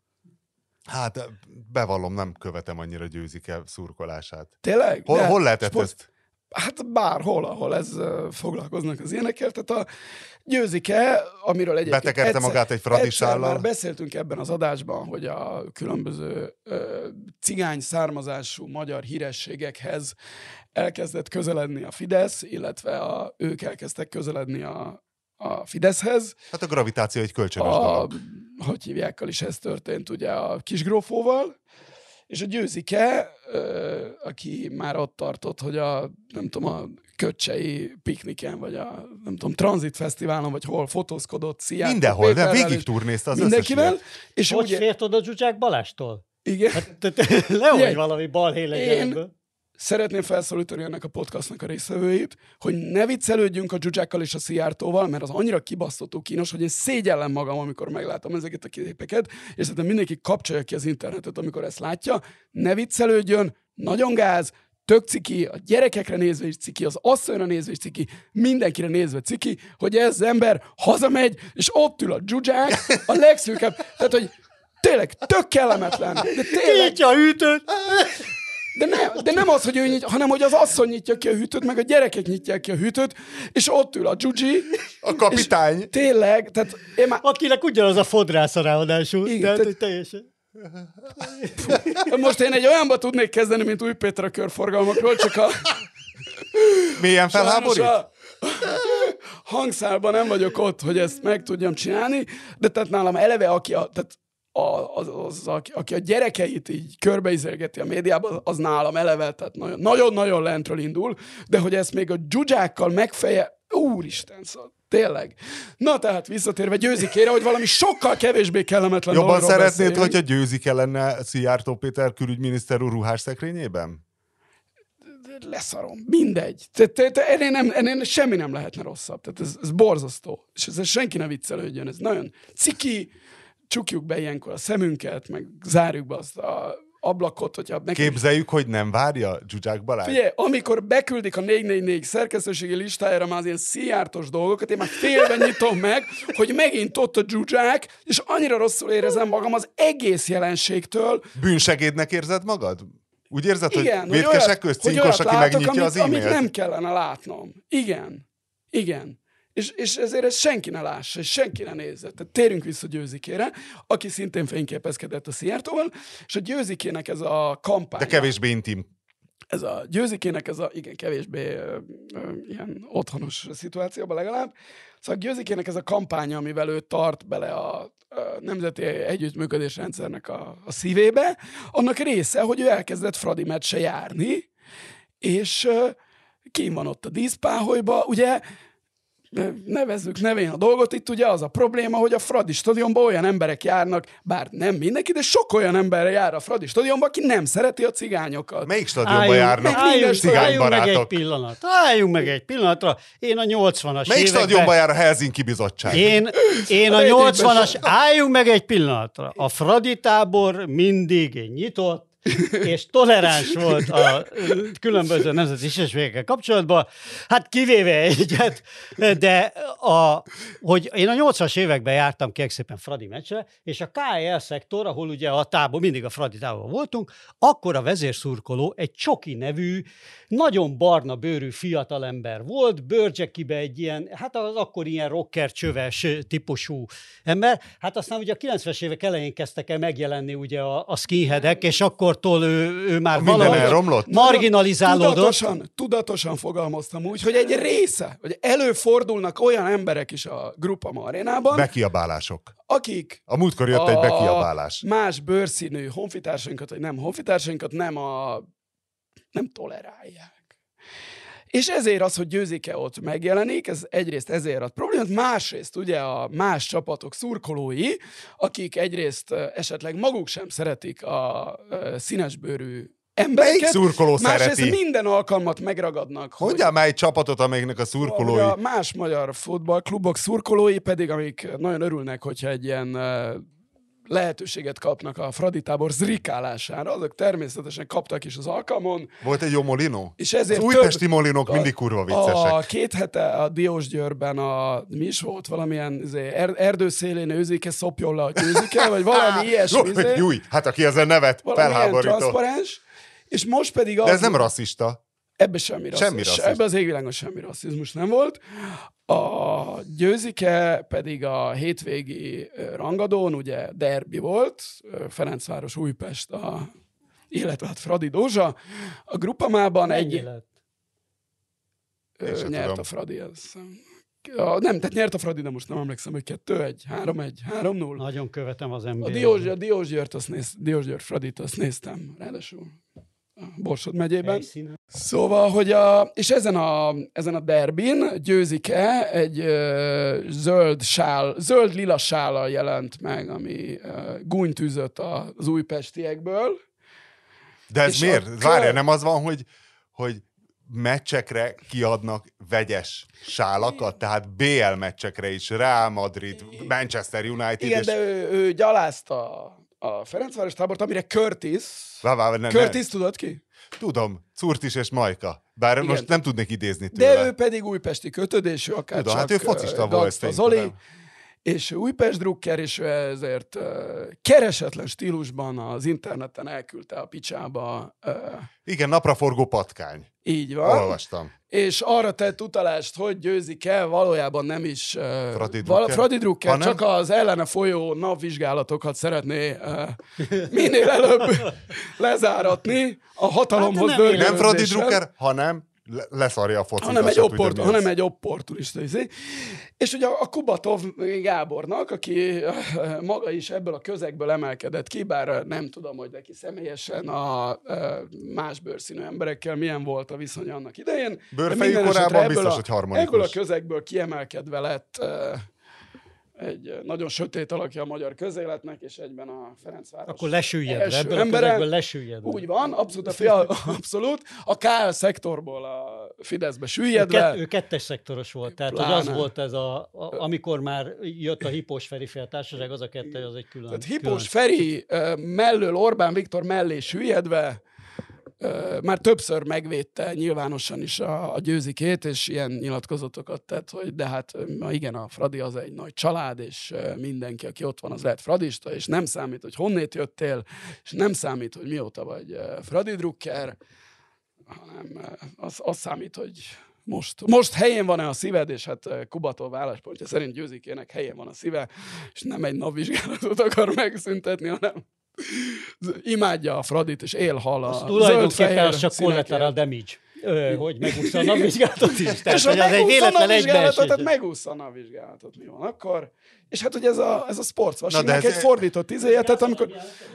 Hát bevallom, nem követem annyira győzike szurkolását. Tényleg? Hol, hol lehetett sport... ezt? Hát bárhol, ahol ez foglalkoznak az ilyenekkel. Tehát a győzike, amiről egyébként Betekerte egyszer, magát egy fradisállal. Már beszéltünk ebben az adásban, hogy a különböző ö, cigány származású magyar hírességekhez elkezdett közeledni a Fidesz, illetve a, ők elkezdtek közeledni a, a Fideszhez. Hát a gravitáció egy kölcsönös a, dolog. Hogy hívják, is ez történt ugye a kisgrófóval, és a győzike, aki már ott tartott, hogy a, nem tudom, a köcsei pikniken, vagy a, nem tudom, Transit Fesztiválon, vagy hol fotózkodott, Szijjártó Mindenhol, de végig turnézta az Mindenkivel. És hogy ugye... fért oda Zsuzsák Balástól? Igen. Hát, te, te, lehogy valami balhé legyen szeretném felszólítani ennek a podcastnak a részvevőit, hogy ne viccelődjünk a dzsuzsákkal és a Szijjártóval, mert az annyira kibasztotó kínos, hogy én szégyellem magam, amikor meglátom ezeket a képeket, és szerintem mindenki kapcsolja ki az internetet, amikor ezt látja. Ne viccelődjön, nagyon gáz, tök ciki, a gyerekekre nézve is ciki, az asszonyra nézve is ciki, mindenkire nézve ciki, hogy ez az ember hazamegy, és ott ül a dzsuzsák, a legszűkebb, tehát, hogy tényleg tök kellemetlen. De tényleg... Kinyitja a hűtőt. De nem, de nem az, hogy ő nyitja, hanem hogy az asszony nyitja ki a hűtőt, meg a gyerekek nyitják ki a hűtőt, és ott ül a Gyugyi. A kapitány. Tényleg, tehát én már... Akinek ugyanaz a fodrász a ráadásul. Igen, tehát, teljesen... Most én egy olyanba tudnék kezdeni, mint Új Péter a körforgalmakról, csak a... Milyen felháborít? A hangszálban nem vagyok ott, hogy ezt meg tudjam csinálni, de tehát nálam eleve, aki a, tehát a, az, az, aki, aki a gyerekeit így körbeizélgeti a médiában, az nálam eleve, tehát nagyon-nagyon lentről indul, de hogy ezt még a dzsuzsákkal megfeje, úristen, szóval Tényleg. Na tehát visszatérve győzikére, hogy valami sokkal kevésbé kellemetlen Jobban szeretnéd, hogyha győzike lenne Szijjártó Péter külügyminiszter úr ruhás szekrényében? Leszarom. Mindegy. Te, te, te, ennél, nem, ennél semmi nem lehetne rosszabb. Tehát ez, ez borzasztó. És ez senki ne viccelődjön. Ez nagyon ciki, csukjuk be ilyenkor a szemünket, meg zárjuk be azt a ablakot, hogyha neki... Képzeljük, hogy nem várja Zsuzsák Balázs? Figyelj, amikor beküldik a 444 szerkesztőségi listájára már az ilyen szijártos dolgokat, én már félben nyitom meg, hogy megint ott a dzsuzsák, és annyira rosszul érezem magam az egész jelenségtől. Bűnsegédnek érzed magad? Úgy érzed, Igen, hogy vétkesek közt cinkos, aki látok, megnyitja amit, az e-mailt? amit nem kellene látnom. Igen. Igen. És, és ezért ezt senki ne lássa, és senki ne nézze. Tehát térjünk vissza Győzikére, aki szintén fényképezkedett a Szijjártóval, és a Győzikének ez a kampány. De kevésbé intim. ez a győzikének ez a, igen, kevésbé ö, ö, ilyen otthonos szituációban legalább. Szóval a győzikének ez a kampánya, amivel ő tart bele a, a nemzeti együttműködés rendszernek a, a szívébe, annak része, hogy ő elkezdett Fradi meccse járni, és ö, kim van ott a díszpáholyba, ugye nevezzük nevén a dolgot, itt ugye az a probléma, hogy a Fradi stadionban olyan emberek járnak, bár nem mindenki, de sok olyan ember jár a Fradi stadionban, aki nem szereti a cigányokat. Melyik stadionba Álljunk, járnak álljunk, álljunk meg egy pillanat. Álljunk meg egy pillanatra. Én a 80-as Melyik években... stadionba jár a Helsinki Bizottság? Én, én a A rétégben 80-as, álljunk meg egy pillanatra. A Fradi tábor mindig nyitott, és toleráns volt a különböző nemzeti kisebbségekkel kapcsolatban, hát kivéve egyet, de a, hogy én a 80-as években jártam kérlek szépen Fradi meccsre, és a KL szektor, ahol ugye a tábor, mindig a Fradi táborban voltunk, akkor a vezérszurkoló egy Csoki nevű, nagyon barna bőrű fiatalember volt, bőrcsekibe egy ilyen, hát az akkor ilyen rocker csöves típusú ember. Hát aztán ugye a 90-es évek elején kezdtek el megjelenni ugye a, a skinheadek, és akkortól ő, ő már Minden valahogy elromlott? marginalizálódott. Tudatosan, tudatosan fogalmaztam úgy, hogy egy része, hogy előfordulnak olyan emberek is a Grupa arénában, Bekiabálások. akik A múltkor jött egy bekiabálás. más bőrszínű honfitársainkat, vagy nem honfitársainkat nem a nem tolerálják. És ezért az, hogy győzike ott megjelenik, ez egyrészt ezért ad problémát, másrészt ugye a más csapatok szurkolói, akik egyrészt esetleg maguk sem szeretik a színesbőrű Melyik embereket, szurkoló másrészt szereti? minden alkalmat megragadnak. hogy- Mondjál már egy csapatot, amelyiknek a hogy szurkolói... A más magyar futballklubok szurkolói pedig, amik nagyon örülnek, hogyha egy ilyen lehetőséget kapnak a Fradi tábor zrikálására, azok természetesen kaptak is az alkalmon, Volt egy jó molinó? és Az ezért újpesti molinók mindig kurva a viccesek. két hete a Diósgyőrben a, mi is volt, valamilyen izé, er, erdőszélén őzike, szopjon le a győzike, vagy valami ilyesmi, izé, Júj, hát aki ezen nevet, felháborító. transzparens, és most pedig az... De ez nem rasszista. Ebbe semmi rasszizmus. Semmi rasszizmus. Ebbe az égvilágon semmi rasszizmus nem volt. A győzike pedig a hétvégi rangadón, ugye derbi volt, Ferencváros Újpest, a, illetve hát Fradi Dózsa. A grupamában egy lett? ö, nyert tudom. a Fradi. Azt a, nem, tehát nyert a Fradi, de most nem emlékszem, hogy 2-1, 3-1, 3-0. Nagyon követem az A NBA. Diós, a Diósgyőrt, azt néz, Diósgyőrt Fradit, azt néztem, ráadásul a Borsod megyében. Helyszínen. Szóval, hogy a, és ezen a, ezen a derbin győzike egy ö, zöld sál, zöld lila sállal jelent meg, ami ö, gúnyt üzött a- az újpestiekből. De ez És miért? a Várja, nem az van, hogy, hogy meccsekre kiadnak vegyes sálakat, tehát BL meccsekre is, Real Madrid, Manchester United, Igen, és... de ő, ő gyalázta a Ferencváros tábort, amire Curtis, Vá, vá, ne, ne. Curtis tudod ki? Tudom, Curtis és Majka. Bár Igen. most nem tudnék idézni tőle. De ő pedig újpesti kötődésű, akár Tudom, csak hát ő focista volt, Zoli, nem? És ő Újpest drukker, és ő ezért keresetlen stílusban az interneten elküldte a picsába. Igen, napraforgó patkány. Így van. Olvastam. És arra tett utalást, hogy győzik el, valójában nem is Fradi Drucker? Fradi Drucker, Hanem? csak az ellene folyó napvizsgálatokat szeretné minél előbb lezáratni a hatalomhoz Hát nem Nem Fradi Drucker, hanem le- leszarja a focit. hanem egy, opport, mi hanem egy opportunista. Izé. És ugye a Kubatov Gábornak, aki eh, maga is ebből a közegből emelkedett ki, bár nem tudom, hogy neki személyesen a eh, más bőrszínű emberekkel milyen volt a viszony annak idején. de Bőrfejű korában biztos, a- hogy harmonikus. Ebből a közegből kiemelkedve lett eh, egy nagyon sötét alakja a magyar közéletnek, és egyben a Ferencváros Akkor lesüllyedve, első ebből a embere. közegből lesüllyedve. Úgy van, abszolút, a fia, abszolút. A KL szektorból a Fideszbe Ő, süllyedve. kett, ő kettes szektoros volt, tehát hogy az volt ez a, a, amikor már jött a Hipós Feri társaság, az a kettő, az egy külön. Tehát külön. Hipós Feri ö, mellől Orbán Viktor mellé süllyedve már többször megvédte nyilvánosan is a, a győzikét, és ilyen nyilatkozatokat tett, hogy de hát igen, a Fradi az egy nagy család, és mindenki, aki ott van, az lehet fradista, és nem számít, hogy honnét jöttél, és nem számít, hogy mióta vagy Fradi drukker, hanem az, az számít, hogy most, most helyén van-e a szíved, és hát ö, Kubatov válaszpontja szerint győzikének helyén van a szíve, és nem egy napvizsgálatot akar megszüntetni, hanem imádja a Fradit, és élhal a Az tulajdonképpen az csak collateral damage, ö, hogy megúszta a napvizsgálatot is. Tehát, és ha hogy az egy véletlen napvizsgálatot, tehát egybeesés. megúszza a napvizsgálatot, mi van akkor? És hát ugye ez a, ez a sportsvasignak Na, de ez- egy fordított izéje, tehát amikor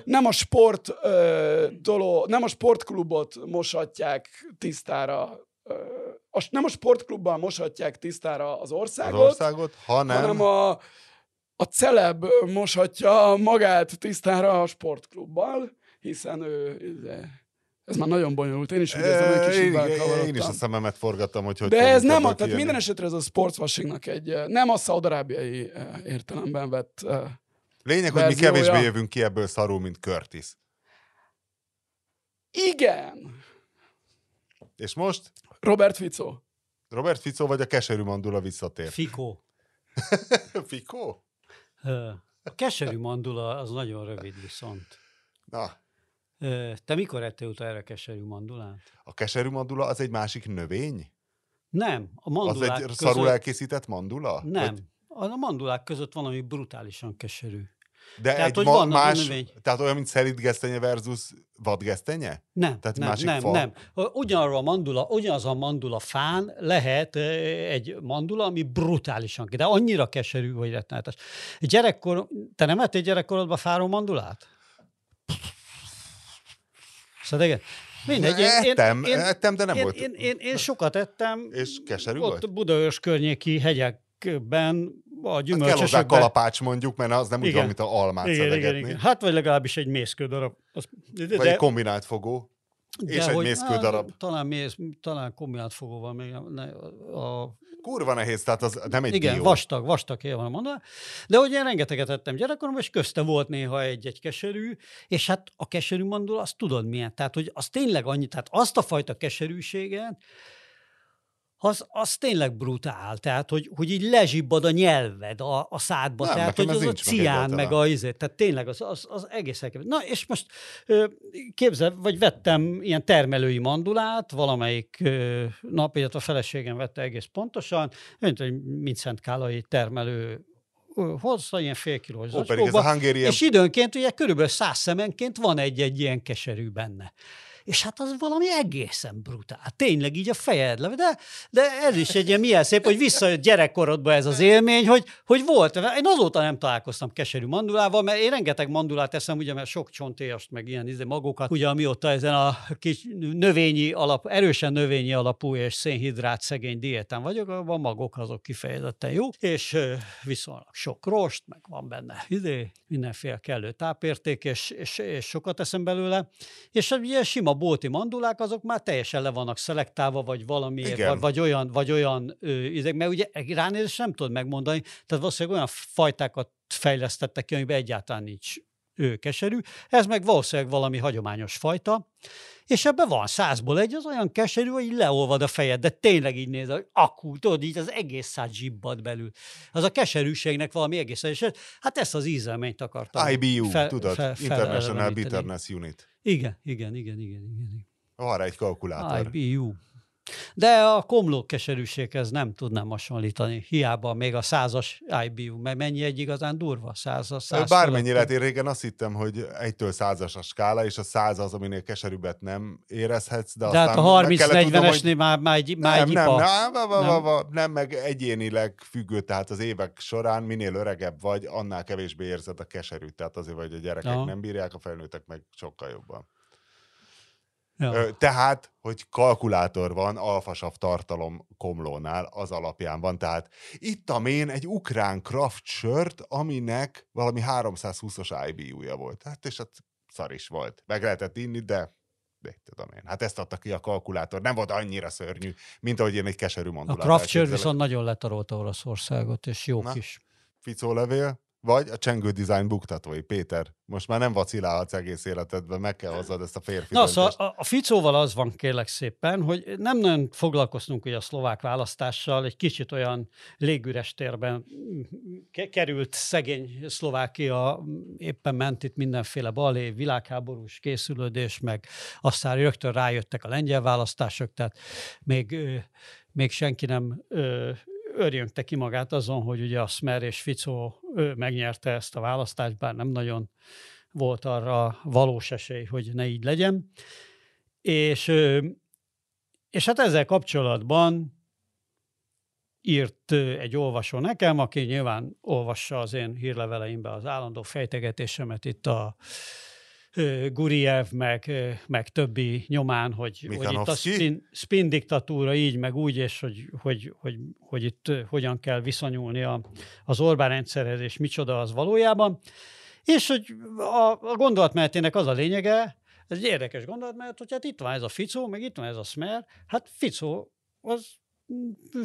nem a sport ö, dolog, nem a sportklubot mosatják tisztára, ö, a, nem a sportklubban mosatják tisztára az Az országot, országot, hanem, hanem a, a celeb moshatja magát tisztára a sportklubban, hiszen ő, ez már nagyon bonyolult, én is úgy érzem, hogy kicsit én, is a szememet forgattam, hogy hogy De ez nem, a, tehát minden esetre ez a sportswashingnak egy, nem a szaudarábiai értelemben vett Lényeg, hogy mi kevésbé jövünk ki ebből szarul, mint Curtis. Igen! És most Robert Fico. Robert Fico vagy a keserű mandula visszatér. Fikó. Fikó? A keserű mandula az nagyon rövid viszont. Na, Te mikor ettél utána keserű mandulát? a keserű mandula az egy másik növény? Nem. A Az mandulák egy között... szarul elkészített mandula? Nem. Vagy- A mandulák között valami brutálisan keserű. De Tehát, egy hogy ma- más, növény. tehát olyan, mint szelidgesztenye versus vadgesztenye? Nem, Tehát nem, másik nem, fa? nem. Ugyanarra a mandula, ugyanaz a mandula fán lehet egy mandula, ami brutálisan, de annyira keserű, hogy rettenetes. Gyerekkor, te nem ettél gyerekkorodban fáró mandulát? Szóval igen. Mindegy, én, én, ettem, én, ettem, de nem én, volt. Én, én, én sokat ettem. És keserű ott volt? Budaörs környéki hegyekben, a Hát kell hozzá gyümölcsösökben. kalapács mondjuk, mert az nem úgy van, mint a almát igen, igen, igen. Hát vagy legalábbis egy mészkő darab. Az, de, Vagy egy kombinált fogó. és egy hogy- mészkő á, darab. Talán, mész, talán kombinált fogóval még ne, a, Kurva nehéz, tehát az nem egy igen, dió. vastag, vastag helye van mondva. De hogy én rengeteget ettem gyerekkoromban, és közte volt néha egy-egy keserű, és hát a keserű mandula, azt tudod milyen. Tehát, hogy az tényleg annyi, tehát azt a fajta keserűséget, az, az tényleg brutál. Tehát, hogy, hogy így lezsibbad a nyelved a, a szádba. Nem, tehát, hogy az a meg cián, meg a izé, tehát tényleg az, az, az egész elképesztő. Na, és most képzel, vagy vettem ilyen termelői mandulát, valamelyik nap, illetve a feleségem vette egész pontosan, mint egy Mincent Kálai termelő ö, hozta, ilyen fél kilós zacskóba, és időnként ugye körülbelül száz szemenként van egy-egy ilyen keserű benne. És hát az valami egészen brutál. Tényleg így a fejed le. De, de ez is egy ilyen milyen szép, hogy visszajött gyerekkorodba ez az élmény, hogy, hogy volt. Én azóta nem találkoztam keserű mandulával, mert én rengeteg mandulát eszem, ugye, mert sok csontéjast, meg ilyen izé, magokat, ugye amióta ezen a kis növényi alap, erősen növényi alapú és szénhidrát szegény diétán vagyok, a magok azok kifejezetten jó, és viszonylag sok rost, meg van benne idé, mindenféle kellő tápérték, és, és, és sokat eszem belőle. És hát ugye sima bolti mandulák, azok már teljesen le vannak szelektálva, vagy valamiért, vagy, vagy olyan, vagy olyan izek, mert ugye ránézés nem tudod megmondani, tehát valószínűleg olyan fajtákat fejlesztettek ki, amiben egyáltalán nincs ő keserű, ez meg valószínűleg valami hagyományos fajta, és ebben van százból egy, az olyan keserű, hogy leolvad a fejed, de tényleg így néz, hogy akú, tudod, így az egész szád zsibbad belül. Az a keserűségnek valami egészen, és hát ezt az ízelményt akartam. IBU, fel- tudod, fel- International. Bitterness Unit. Igen, igen, igen, igen, igen. Van rá egy kalkulátor. IBU. De a komló keserűséghez nem tudnám hasonlítani. Hiába még a százas IBU, mert mennyi egy igazán durva? Százas, száz Bármennyi fölött. lehet, én régen azt hittem, hogy egytől százas a skála, és a száz az, aminél keserűbbet nem érezhetsz, de, De hát a meg kellett tudnom, 30-40-esnél már, már egy, már nem, egy nem, nem, nem, Nem. nem, nem, meg egyénileg függő, tehát az évek során minél öregebb vagy, annál kevésbé érzed a keserűt, tehát azért vagy a gyerekek Aha. nem bírják, a felnőttek meg sokkal jobban. Ja. Tehát, hogy kalkulátor van, alfasav tartalom komlónál, az alapján van. Tehát ittam én egy ukrán craft sört, aminek valami 320-as IBU-ja volt. Hát és hát szar is volt. Meg lehetett inni, de mit tudom én. Hát ezt adta ki a kalkulátor. Nem volt annyira szörnyű, mint ahogy én egy keserű A mondulat Kraftcsör elképzelek. viszont nagyon letarolta Oroszországot, és jó Na. kis. Ficó levél, vagy a Csengő Design buktatói. Péter, most már nem vacilálhatsz egész életedben, meg kell hozzad ezt a férfi Na, döntést. szóval a, Ficóval az van kérlek szépen, hogy nem nagyon foglalkoztunk ugye a szlovák választással, egy kicsit olyan légüres térben ke- került szegény Szlovákia, éppen ment itt mindenféle balé, világháborús készülődés, meg aztán rögtön rájöttek a lengyel választások, tehát még, még senki nem ö, örjöngte ki magát azon, hogy ugye a Smer és Ficó ö, megnyerte ezt a választást, bár nem nagyon volt arra valós esély, hogy ne így legyen. És, és hát ezzel kapcsolatban írt egy olvasó nekem, aki nyilván olvassa az én hírleveleimbe az állandó fejtegetésemet itt a Guriev, meg, meg többi nyomán, hogy, hogy itt a spin, spin diktatúra így, meg úgy, és hogy, hogy, hogy, hogy itt hogyan kell viszonyulni a, az Orbán rendszerhez, és micsoda az valójában. És hogy a, a gondolatmenetének az a lényege, ez egy érdekes gondolatmenet, hogy hát itt van ez a Ficó, meg itt van ez a Smer, hát Ficó az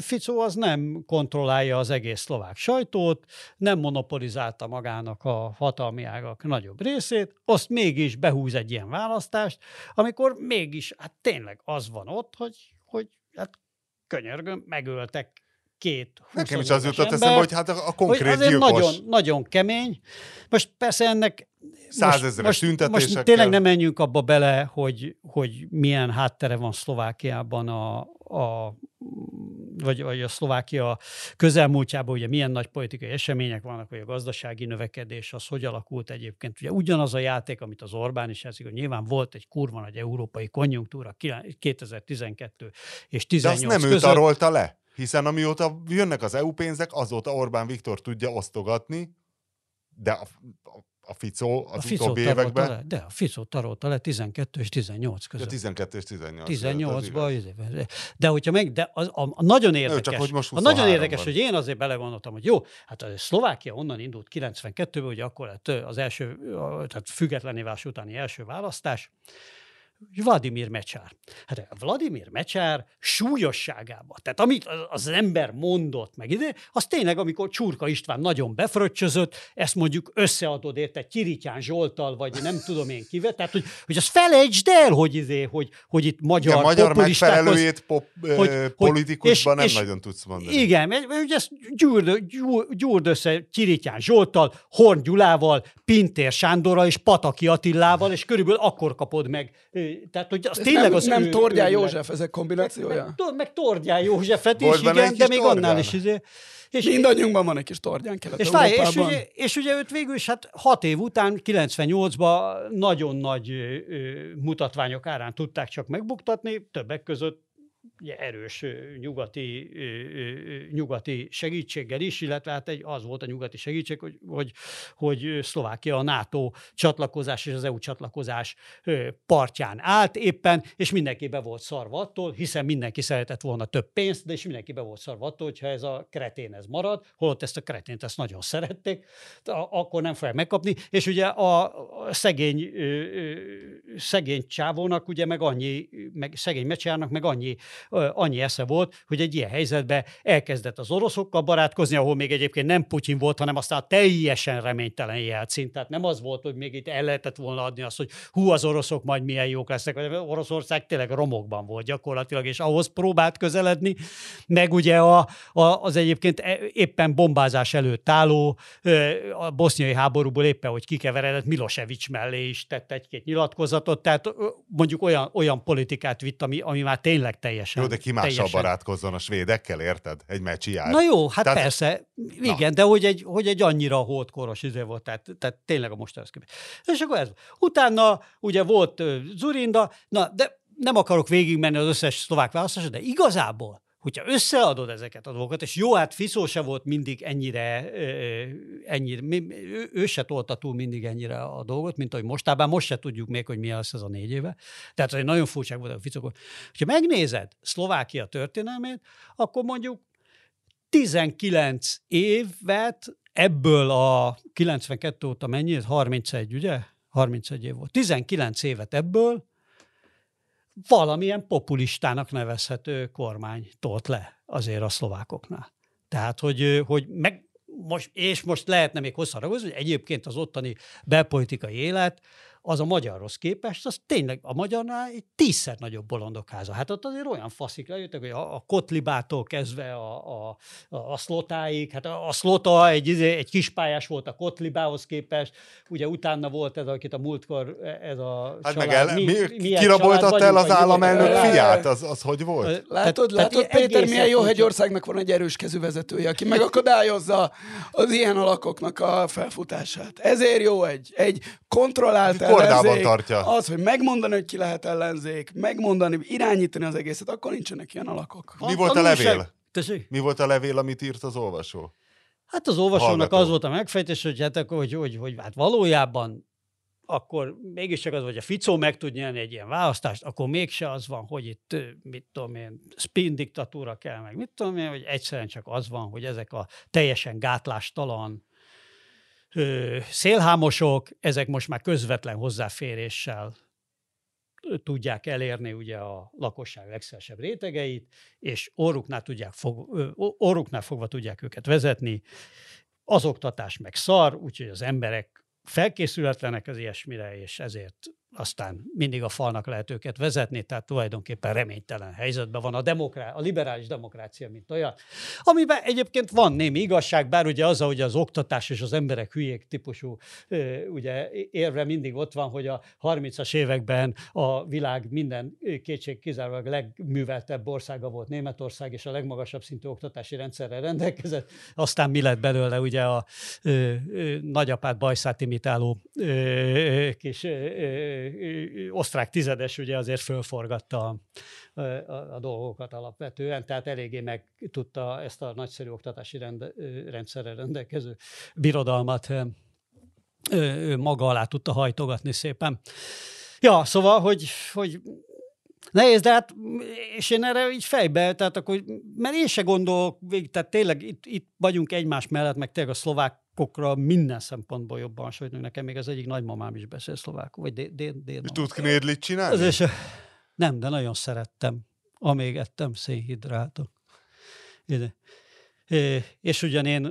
Ficó az nem kontrollálja az egész szlovák sajtót, nem monopolizálta magának a hatalmi ágak nagyobb részét, azt mégis behúz egy ilyen választást, amikor mégis, hát tényleg az van ott, hogy, hogy hát könyörgöm, megöltek két Nekem is az 28-as jutott eszembe, embert, hogy hát a, a hogy konkrét azért gyilkos. nagyon, nagyon kemény. Most persze ennek Százezres most, most tüntetésekkel. tényleg nem menjünk abba bele, hogy, hogy milyen háttere van Szlovákiában a, a vagy, vagy a Szlovákia közelmúltjában, ugye milyen nagy politikai események vannak, vagy a gazdasági növekedés, az hogy alakult egyébként. Ugye ugyanaz a játék, amit az Orbán is játszik, hogy nyilván volt egy kurva nagy európai konjunktúra 2012 és De 18 azt nem ő között. tarolta le. Hiszen amióta jönnek az EU pénzek, azóta Orbán Viktor tudja osztogatni, de a, a, a Ficó az a Ficó utóbbi években... le, de a Ficó tarolta le 12 és 18 Ja, között. 12 és 18. 18-ban. De hogyha meg, de az, a, a nagyon érdekes, csak hogy most a nagyon 23 érdekes, van. hogy én azért belegondoltam, hogy jó, hát a Szlovákia onnan indult 92-ben, ugye akkor lett az első, tehát függetlené válás utáni első választás, Vladimir Mecsár. Hát Vladimir Mecsár súlyosságában, tehát amit az- ember mondott meg ide, az tényleg, amikor Csurka István nagyon befröccsözött, ezt mondjuk összeadod érte Kirityán Zsoltal, vagy nem tudom én kivel, tehát hogy, hogy azt felejtsd el, hogy, izé, hogy, hogy itt magyar, Igen, magyar megfelelőjét pop, hogy- politikusban és- nem és- nagyon tudsz mondani. Igen, ugye ezt gyúrd, gyúrd, gyúrd össze Kirityán Zsoltal, Horn Gyulával, Pintér Sándorral és Pataki Attilával, és körülbelül akkor kapod meg. Tehát, hogy az Ez tényleg nem, az nem ő- Tordján őrület. József ezek kombinációja? Meg, tudod, meg Tordján Józsefet is, igen, de még annál Tordján? is. Izé. És, Mindannyiunkban van egy kis Tordján és, várj, és, ugye, és ugye őt végül is hát hat év után, 98-ban nagyon nagy ö, ö, mutatványok árán tudták csak megbuktatni, többek között ugye, erős nyugati, nyugati segítséggel is, illetve hát egy, az volt a nyugati segítség, hogy, hogy, hogy Szlovákia a NATO csatlakozás és az EU csatlakozás partján állt éppen, és mindenki be volt szarva attól, hiszen mindenki szeretett volna több pénzt, de és mindenki be volt szarva attól, hogyha ez a kretén ez marad, holott ezt a kretént ezt nagyon szerették, akkor nem fogják megkapni, és ugye a, szegény, szegény csávónak ugye meg annyi, meg szegény meg annyi, annyi esze volt, hogy egy ilyen helyzetben elkezdett az oroszokkal barátkozni, ahol még egyébként nem Putyin volt, hanem aztán teljesen reménytelen jelcint. Tehát nem az volt, hogy még itt el lehetett volna adni azt, hogy hú, az oroszok majd milyen jók lesznek. Oroszország tényleg romokban volt gyakorlatilag, és ahhoz próbált közeledni, meg ugye a, a, az egyébként e- éppen bombázás előtt álló a boszniai háborúból éppen, hogy kikeveredett Milosevic mellé is tett egy-két nyilatkozatot, tehát mondjuk olyan, olyan politikát vitt, ami, ami már tényleg teljesen... Jó, de ki mással barátkozzon a svédekkel, érted? Egy meccsi jár. Na jó, hát Tehát- persze, igen, de hogy egy, hogy egy annyira hódkoros izé volt, tehát, tehát tényleg a mostanhoz képest. És akkor ez. Utána ugye volt Zurinda, na, de nem akarok végigmenni az összes szlovák választásra, de igazából, hogyha összeadod ezeket a dolgokat, és jó, hát Fiszó se volt mindig ennyire, ennyire ő, ő se tolta túl mindig ennyire a dolgot, mint ahogy mostában, most se tudjuk még, hogy mi lesz ez a négy éve. Tehát azért nagyon furcsák voltak a Ficók. Ha megnézed Szlovákia történelmét, akkor mondjuk 19 évet, ebből a 92 óta mennyi, ez 31, ugye? 31 év volt. 19 évet ebből valamilyen populistának nevezhető kormány tolt le azért a szlovákoknál. Tehát, hogy, hogy meg, most, és most lehetne még hosszan hogy egyébként az ottani belpolitikai élet az a magyarhoz képest, az tényleg a magyarnál egy tízszer nagyobb bolondokháza. Hát ott azért olyan faszik lejöttek, hogy a, a kotlibától kezdve a, a, a, a szlotáig, hát a, a szlota egy, izé, egy kispályás volt a kotlibához képest, ugye utána volt ez, akit a múltkor ez a Hát család, meg el, mi, mi kiraboltatta el az államelnök fiát? Az, az hogy volt? Látod, Tehát- látod tehát Péter, milyen jó, hogy országnak van egy erős kezű vezetője, aki megakadályozza az ilyen alakoknak a felfutását. Ezért jó egy, egy kontrollált Kordában ellenzék. tartja. Az, hogy megmondani, hogy ki lehet ellenzék, megmondani, irányítani az egészet, akkor nincsenek ilyen alakok. Mi volt a levél? Tessék? Mi volt a levél, amit írt az olvasó? Hát az olvasónak Hallgató. az volt a megfejtés, hogy, hát, akkor, hogy, hogy, hogy hát valójában akkor mégiscsak az, hogy a Ficó meg tud nyerni egy ilyen választást, akkor mégse az van, hogy itt, mit tudom én, spin diktatúra kell, meg mit tudom én, hogy egyszerűen csak az van, hogy ezek a teljesen gátlástalan szélhámosok, ezek most már közvetlen hozzáféréssel tudják elérni ugye a lakosság legszélesebb rétegeit, és orruknál, tudják fog, orruknál fogva tudják őket vezetni. Az oktatás meg szar, úgyhogy az emberek felkészületlenek az ilyesmire, és ezért aztán mindig a falnak lehet őket vezetni, tehát tulajdonképpen reménytelen helyzetben van a, demokrá- a liberális demokrácia, mint olyan, amiben egyébként van némi igazság, bár ugye az, hogy az oktatás és az emberek hülyék típusú ugye, érve mindig ott van, hogy a 30-as években a világ minden kétség kizárólag legműveltebb országa volt Németország, és a legmagasabb szintű oktatási rendszerrel rendelkezett. Aztán mi lett belőle ugye a ö, ö, nagyapát bajszát imitáló ö, kis ö, osztrák tizedes ugye azért fölforgatta a, a, a dolgokat alapvetően, tehát eléggé meg tudta ezt a nagyszerű oktatási rende, ö, rendszerrel rendelkező birodalmat maga alá tudta hajtogatni szépen. Ja, szóval, hogy, hogy nehéz, de hát, és én erre így fejbe, tehát akkor, mert én se gondolok végig, tehát tényleg itt, itt vagyunk egymás mellett, meg tényleg a szlovákokra minden szempontból jobban hasonlítunk. Nekem még az egyik nagymamám is beszél szlovákul, vagy dél, dél, dél És tud knédlit csinálni? Azért se, nem, de nagyon szerettem, amíg ettem szénhidrátot. És ugyan én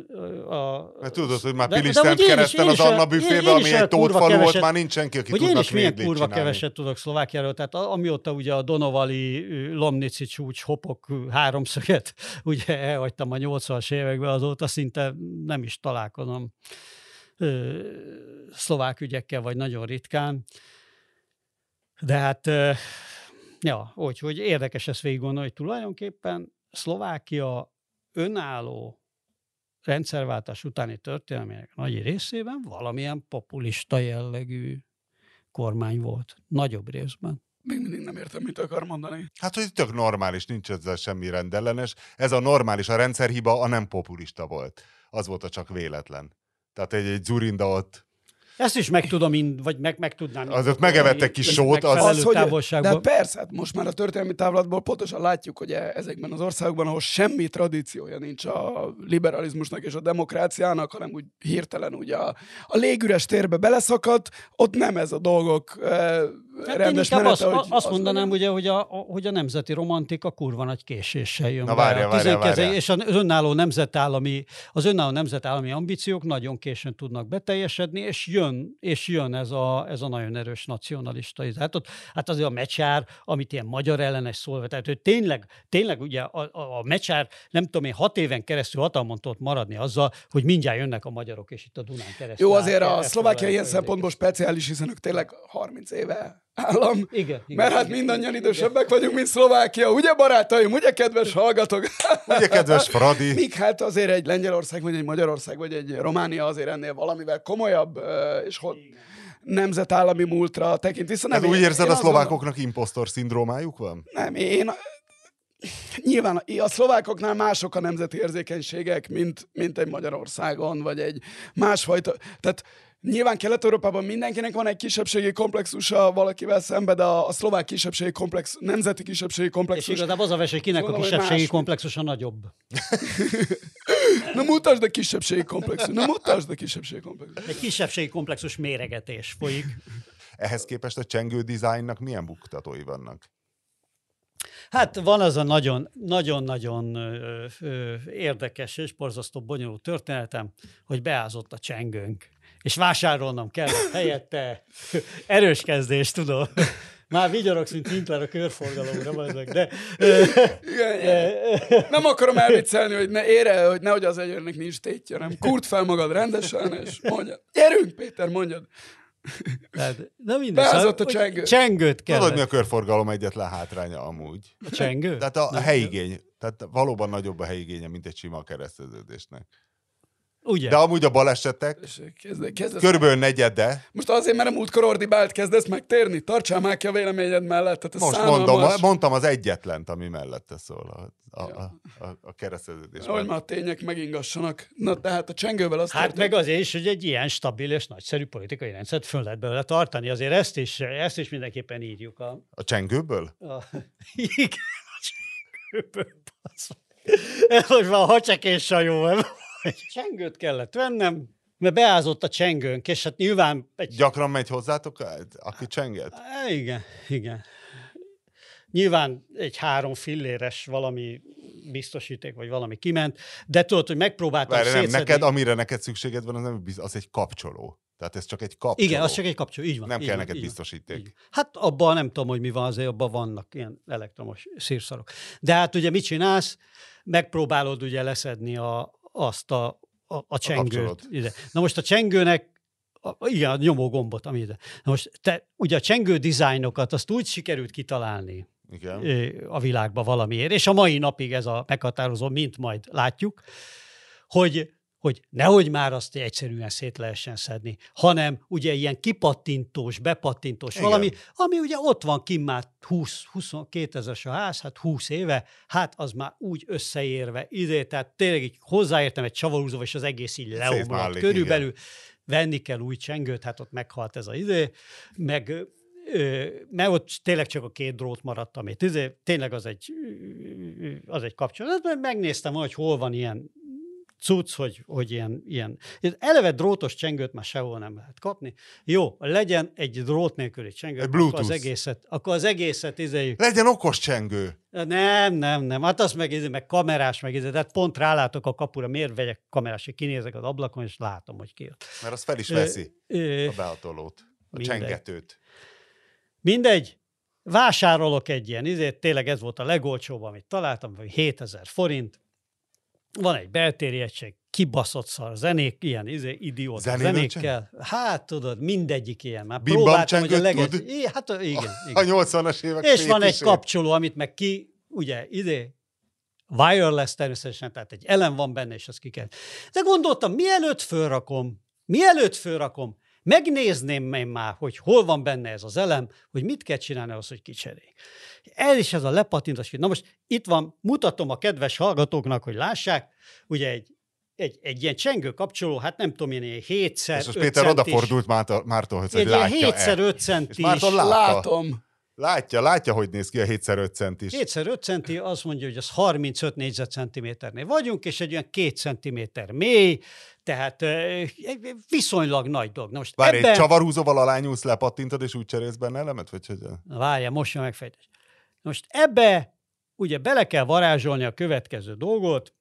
a... Mert tudod, hogy már kereszten én az Anna büfébe, ami egy tótfalu volt, már nincs senki, aki hogy én is milyen kurva csinálni. keveset tudok Szlovákiáról, tehát amióta ugye a Donovali Lomnici csúcs hopok háromszöget ugye elhagytam a 80-as években, azóta szinte nem is találkozom szlovák ügyekkel, vagy nagyon ritkán. De hát, ja, úgyhogy érdekes ezt végig gondolni, hogy tulajdonképpen Szlovákia önálló rendszerváltás utáni történelmének nagy részében valamilyen populista jellegű kormány volt. Nagyobb részben. Még mindig nem értem, mit akar mondani. Hát, hogy tök normális, nincs ezzel semmi rendellenes. Ez a normális, a rendszerhiba a nem populista volt. Az volt a csak véletlen. Tehát egy, egy Zurinda ott, Ezt is meg tudom, ind- vagy meg, meg tudnám. Azok indokolni, megevettek kis sót, az- Az, hogy, de távolságban. persze, hát most már a történelmi távlatból pontosan látjuk, hogy e- ezekben az országokban, ahol semmi tradíciója nincs a liberalizmusnak és a demokráciának, hanem úgy hirtelen ugye a, a légüres térbe beleszakadt, ott nem ez a dolgok e, Hát én rendes inkább menete, azt, hogy azt az mondanám, ugye, hogy a, a- hogy a nemzeti romantika kurva nagy késéssel jön Na be. várjál, A várjál, 19. várjál. És az önálló nemzetállami, az önálló nemzetállami ambíciók nagyon későn tudnak beteljesedni, és jön, és jön ez a, ez a nagyon erős nacionalista. Hát, ott, hát azért a mecsár, amit ilyen magyar ellenes szólva, tehát hogy tényleg, tényleg ugye a, a, a mecsár, nem tudom én, hat éven keresztül hatalmon tudott maradni azzal, hogy mindjárt jönnek a magyarok, és itt a Dunán keresztül. Jó, azért a elfoglalják Szlovákia ilyen a szempontból speciális, hiszen ők tényleg 30 éve állam. Igen, igen, Mert hát igen, mindannyian igen. idősebbek vagyunk, mint Szlovákia. Ugye, barátaim? Ugye, kedves hallgatók? ugye kedves Fradi, Míg hát azért egy Lengyelország, vagy egy Magyarország, vagy egy Románia azért ennél valamivel komolyabb, és hogy nemzetállami múltra tekint vissza. nem én- úgy érzed, én a szlovákoknak impostor szindrómájuk van? Nem, én... Nyilván a szlovákoknál mások a nemzeti érzékenységek, mint, mint egy Magyarországon, vagy egy másfajta... Tehát nyilván Kelet-Európában mindenkinek van egy kisebbségi komplexusa valakivel szemben, de a, a szlovák kisebbségi komplex, nemzeti kisebbségi És komplexus... igazából az a verseny, kinek a Gondolom, hogy kisebbségi más. komplexus a nagyobb. Na mutasd a kisebbségi komplexus. Na mutasd a kisebbségi komplexus. Egy kisebbségi komplexus méregetés folyik. Ehhez képest a csengő dizájnnak milyen buktatói vannak? Hát van az a nagyon, nagyon-nagyon ö, ö, érdekes és borzasztó bonyolult történetem, hogy beázott a csengőnk, és vásárolnom kellett helyette erős kezdés, tudom. Már vigyorogsz, mint Winkler a körforgalomra, bazdok, de... Igen, igen. Nem akarom elviccelni, hogy ne ére, hogy nehogy az egyőrnek nincs tétje, hanem kurt fel magad rendesen, és mondja, gyerünk, Péter, mondjad. Tehát, na mindegy. Beázott a csengő. Csengőt kellett. Tudod, mi a körforgalom egyetlen hátránya amúgy? A csengő? Tehát a, a helyigény. Tehát valóban nagyobb a helyigénye, mint egy sima kereszteződésnek. Ugye? De amúgy a balesetek kezd, kezdesz, körülbelül negyede, Most azért, mert a múltkor ordibált, kezdesz megtérni? Tartsál már ki a véleményed mellett. Tehát ez most szánalmas. mondom, mondtam az egyetlent, ami mellette szól a, a, a, a, a kereszteződés. Hogy már a tények megingassanak. Na, tehát a csengővel azt Hát történt- meg azért is, hogy egy ilyen stabil és nagyszerű politikai rendszert föl lehet belőle tartani. Azért ezt is, ezt is mindenképpen írjuk a... A csengőből? a igen, a csengőből. Ez most már a hacsekés sajó. Nem? Egy csengőt kellett vennem, mert beázott a csengőnk, és hát nyilván egy Gyakran megy hozzátok, aki csenget? Igen, igen. Nyilván egy három filléres valami biztosíték, vagy valami kiment, de tudod, hogy megpróbáltam Várj, nem, szétszedni. neked, amire neked szükséged van, az, nem, biz- az egy kapcsoló. Tehát ez csak egy kapcsoló. Igen, az csak egy kapcsoló, így van. Nem így kell van, neked biztosíték. van. Hát abban nem tudom, hogy mi van, azért abban vannak ilyen elektromos szírszarok. De hát ugye mit csinálsz? Megpróbálod ugye leszedni a, azt a, a, a csengőt. kapcsolót. ide. Na most a csengőnek a, igen, a nyomó gombot, ami ide. Na most te, ugye a csengő dizájnokat azt úgy sikerült kitalálni, Igen. a világba valamiért, és a mai napig ez a meghatározó, mint majd látjuk, hogy, hogy nehogy már azt egyszerűen szét lehessen szedni, hanem ugye ilyen kipattintós, bepattintós Igen. valami, ami ugye ott van kim már 20, 22 ezeres a ház, hát 20 éve, hát az már úgy összeérve, ide, tehát tényleg így hozzáértem egy csavarúzóval, és az egész így leomlott körülbelül, venni kell új csengőt, hát ott meghalt ez a idő, meg ö, mert ott tényleg csak a két drót maradt, amit izé, tényleg az egy, az egy kapcsolat. Meg- Megnéztem, hogy hol van ilyen cucc, hogy, hogy ilyen, ilyen. Eleve drótos csengőt már sehol nem lehet kapni. Jó, legyen egy drót nélküli csengő, Egy akkor az Bluetooth. egészet, akkor az egészet izéljük. Legyen okos csengő. Nem, nem, nem. Hát az meg, izé, meg kamerás, meg izé. Tehát pont rálátok a kapura, miért vegyek kamerás, hogy kinézek az ablakon, és látom, hogy ki jött. Mert az fel is Ö, veszi ö, a behatolót. A mindegy. csengetőt. Mindegy, vásárolok egy ilyen, izét, tényleg ez volt a legolcsóbb, amit találtam, vagy 7000 forint. Van egy beltéri egység, kibaszott szar zenék, ilyen izé, idióta Zenével zenékkel. Hát tudod, mindegyik ilyen. Már Bim próbáltam, hogy a leges... I, hát igen, A igen. 80-as évek És van egy kapcsoló, amit meg ki, ugye, ide, wireless természetesen, tehát egy elem van benne, és az ki kell. De gondoltam, mielőtt fölrakom, mielőtt fölrakom, megnézném én már, hogy hol van benne ez az elem, hogy mit kell csinálni ahhoz, hogy kicseréljék. Ez is ez a lepatintás. Na most itt van, mutatom a kedves hallgatóknak, hogy lássák, ugye egy, egy, egy ilyen csengő kapcsoló, hát nem tudom én, ilyen 7 x És most Péter odafordult Mártól, Mártól hogy Egy ilyen látja 7x5 centis. Márton lá- Látom. Látja, látja, hogy néz ki a 7x5 centis. 2x5 centi azt mondja, hogy az 35 négyzetcentiméternél vagyunk, és egy olyan 2 centiméter mély, tehát egy viszonylag nagy dolog. Na most Várj, egy ebben... csavarhúzóval alányúlsz, lepattintod, és úgy cserélsz benne elemet? Vagy hogy... Na, Várjál, most jön megfejtés. Most ebbe ugye bele kell varázsolni a következő dolgot,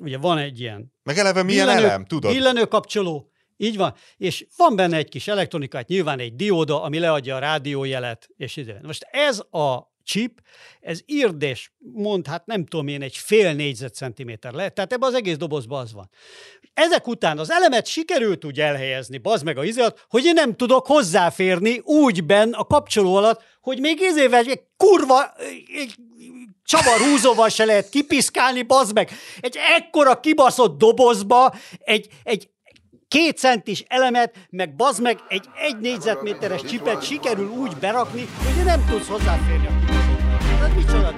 ugye van egy ilyen Meg eleve milyen billenő- elem, tudod? Billenő kapcsoló, így van, és van benne egy kis elektronikát, nyilván egy dióda, ami leadja a rádiójelet, és ide. Most ez a chip, ez írd és mond, hát nem tudom én, egy fél négyzetcentiméter lehet, tehát ebben az egész dobozban az van. Ezek után az elemet sikerült úgy elhelyezni, bazd meg a izélet, hogy én nem tudok hozzáférni úgy benn a kapcsoló alatt, hogy még izével egy kurva egy csavarhúzóval se lehet kipiszkálni, bazd meg. Egy ekkora kibaszott dobozba egy, egy két centis elemet, meg bazd meg egy egy négyzetméteres csipet sikerül úgy berakni, hogy nem tudsz hozzáférni. Hát micsoda?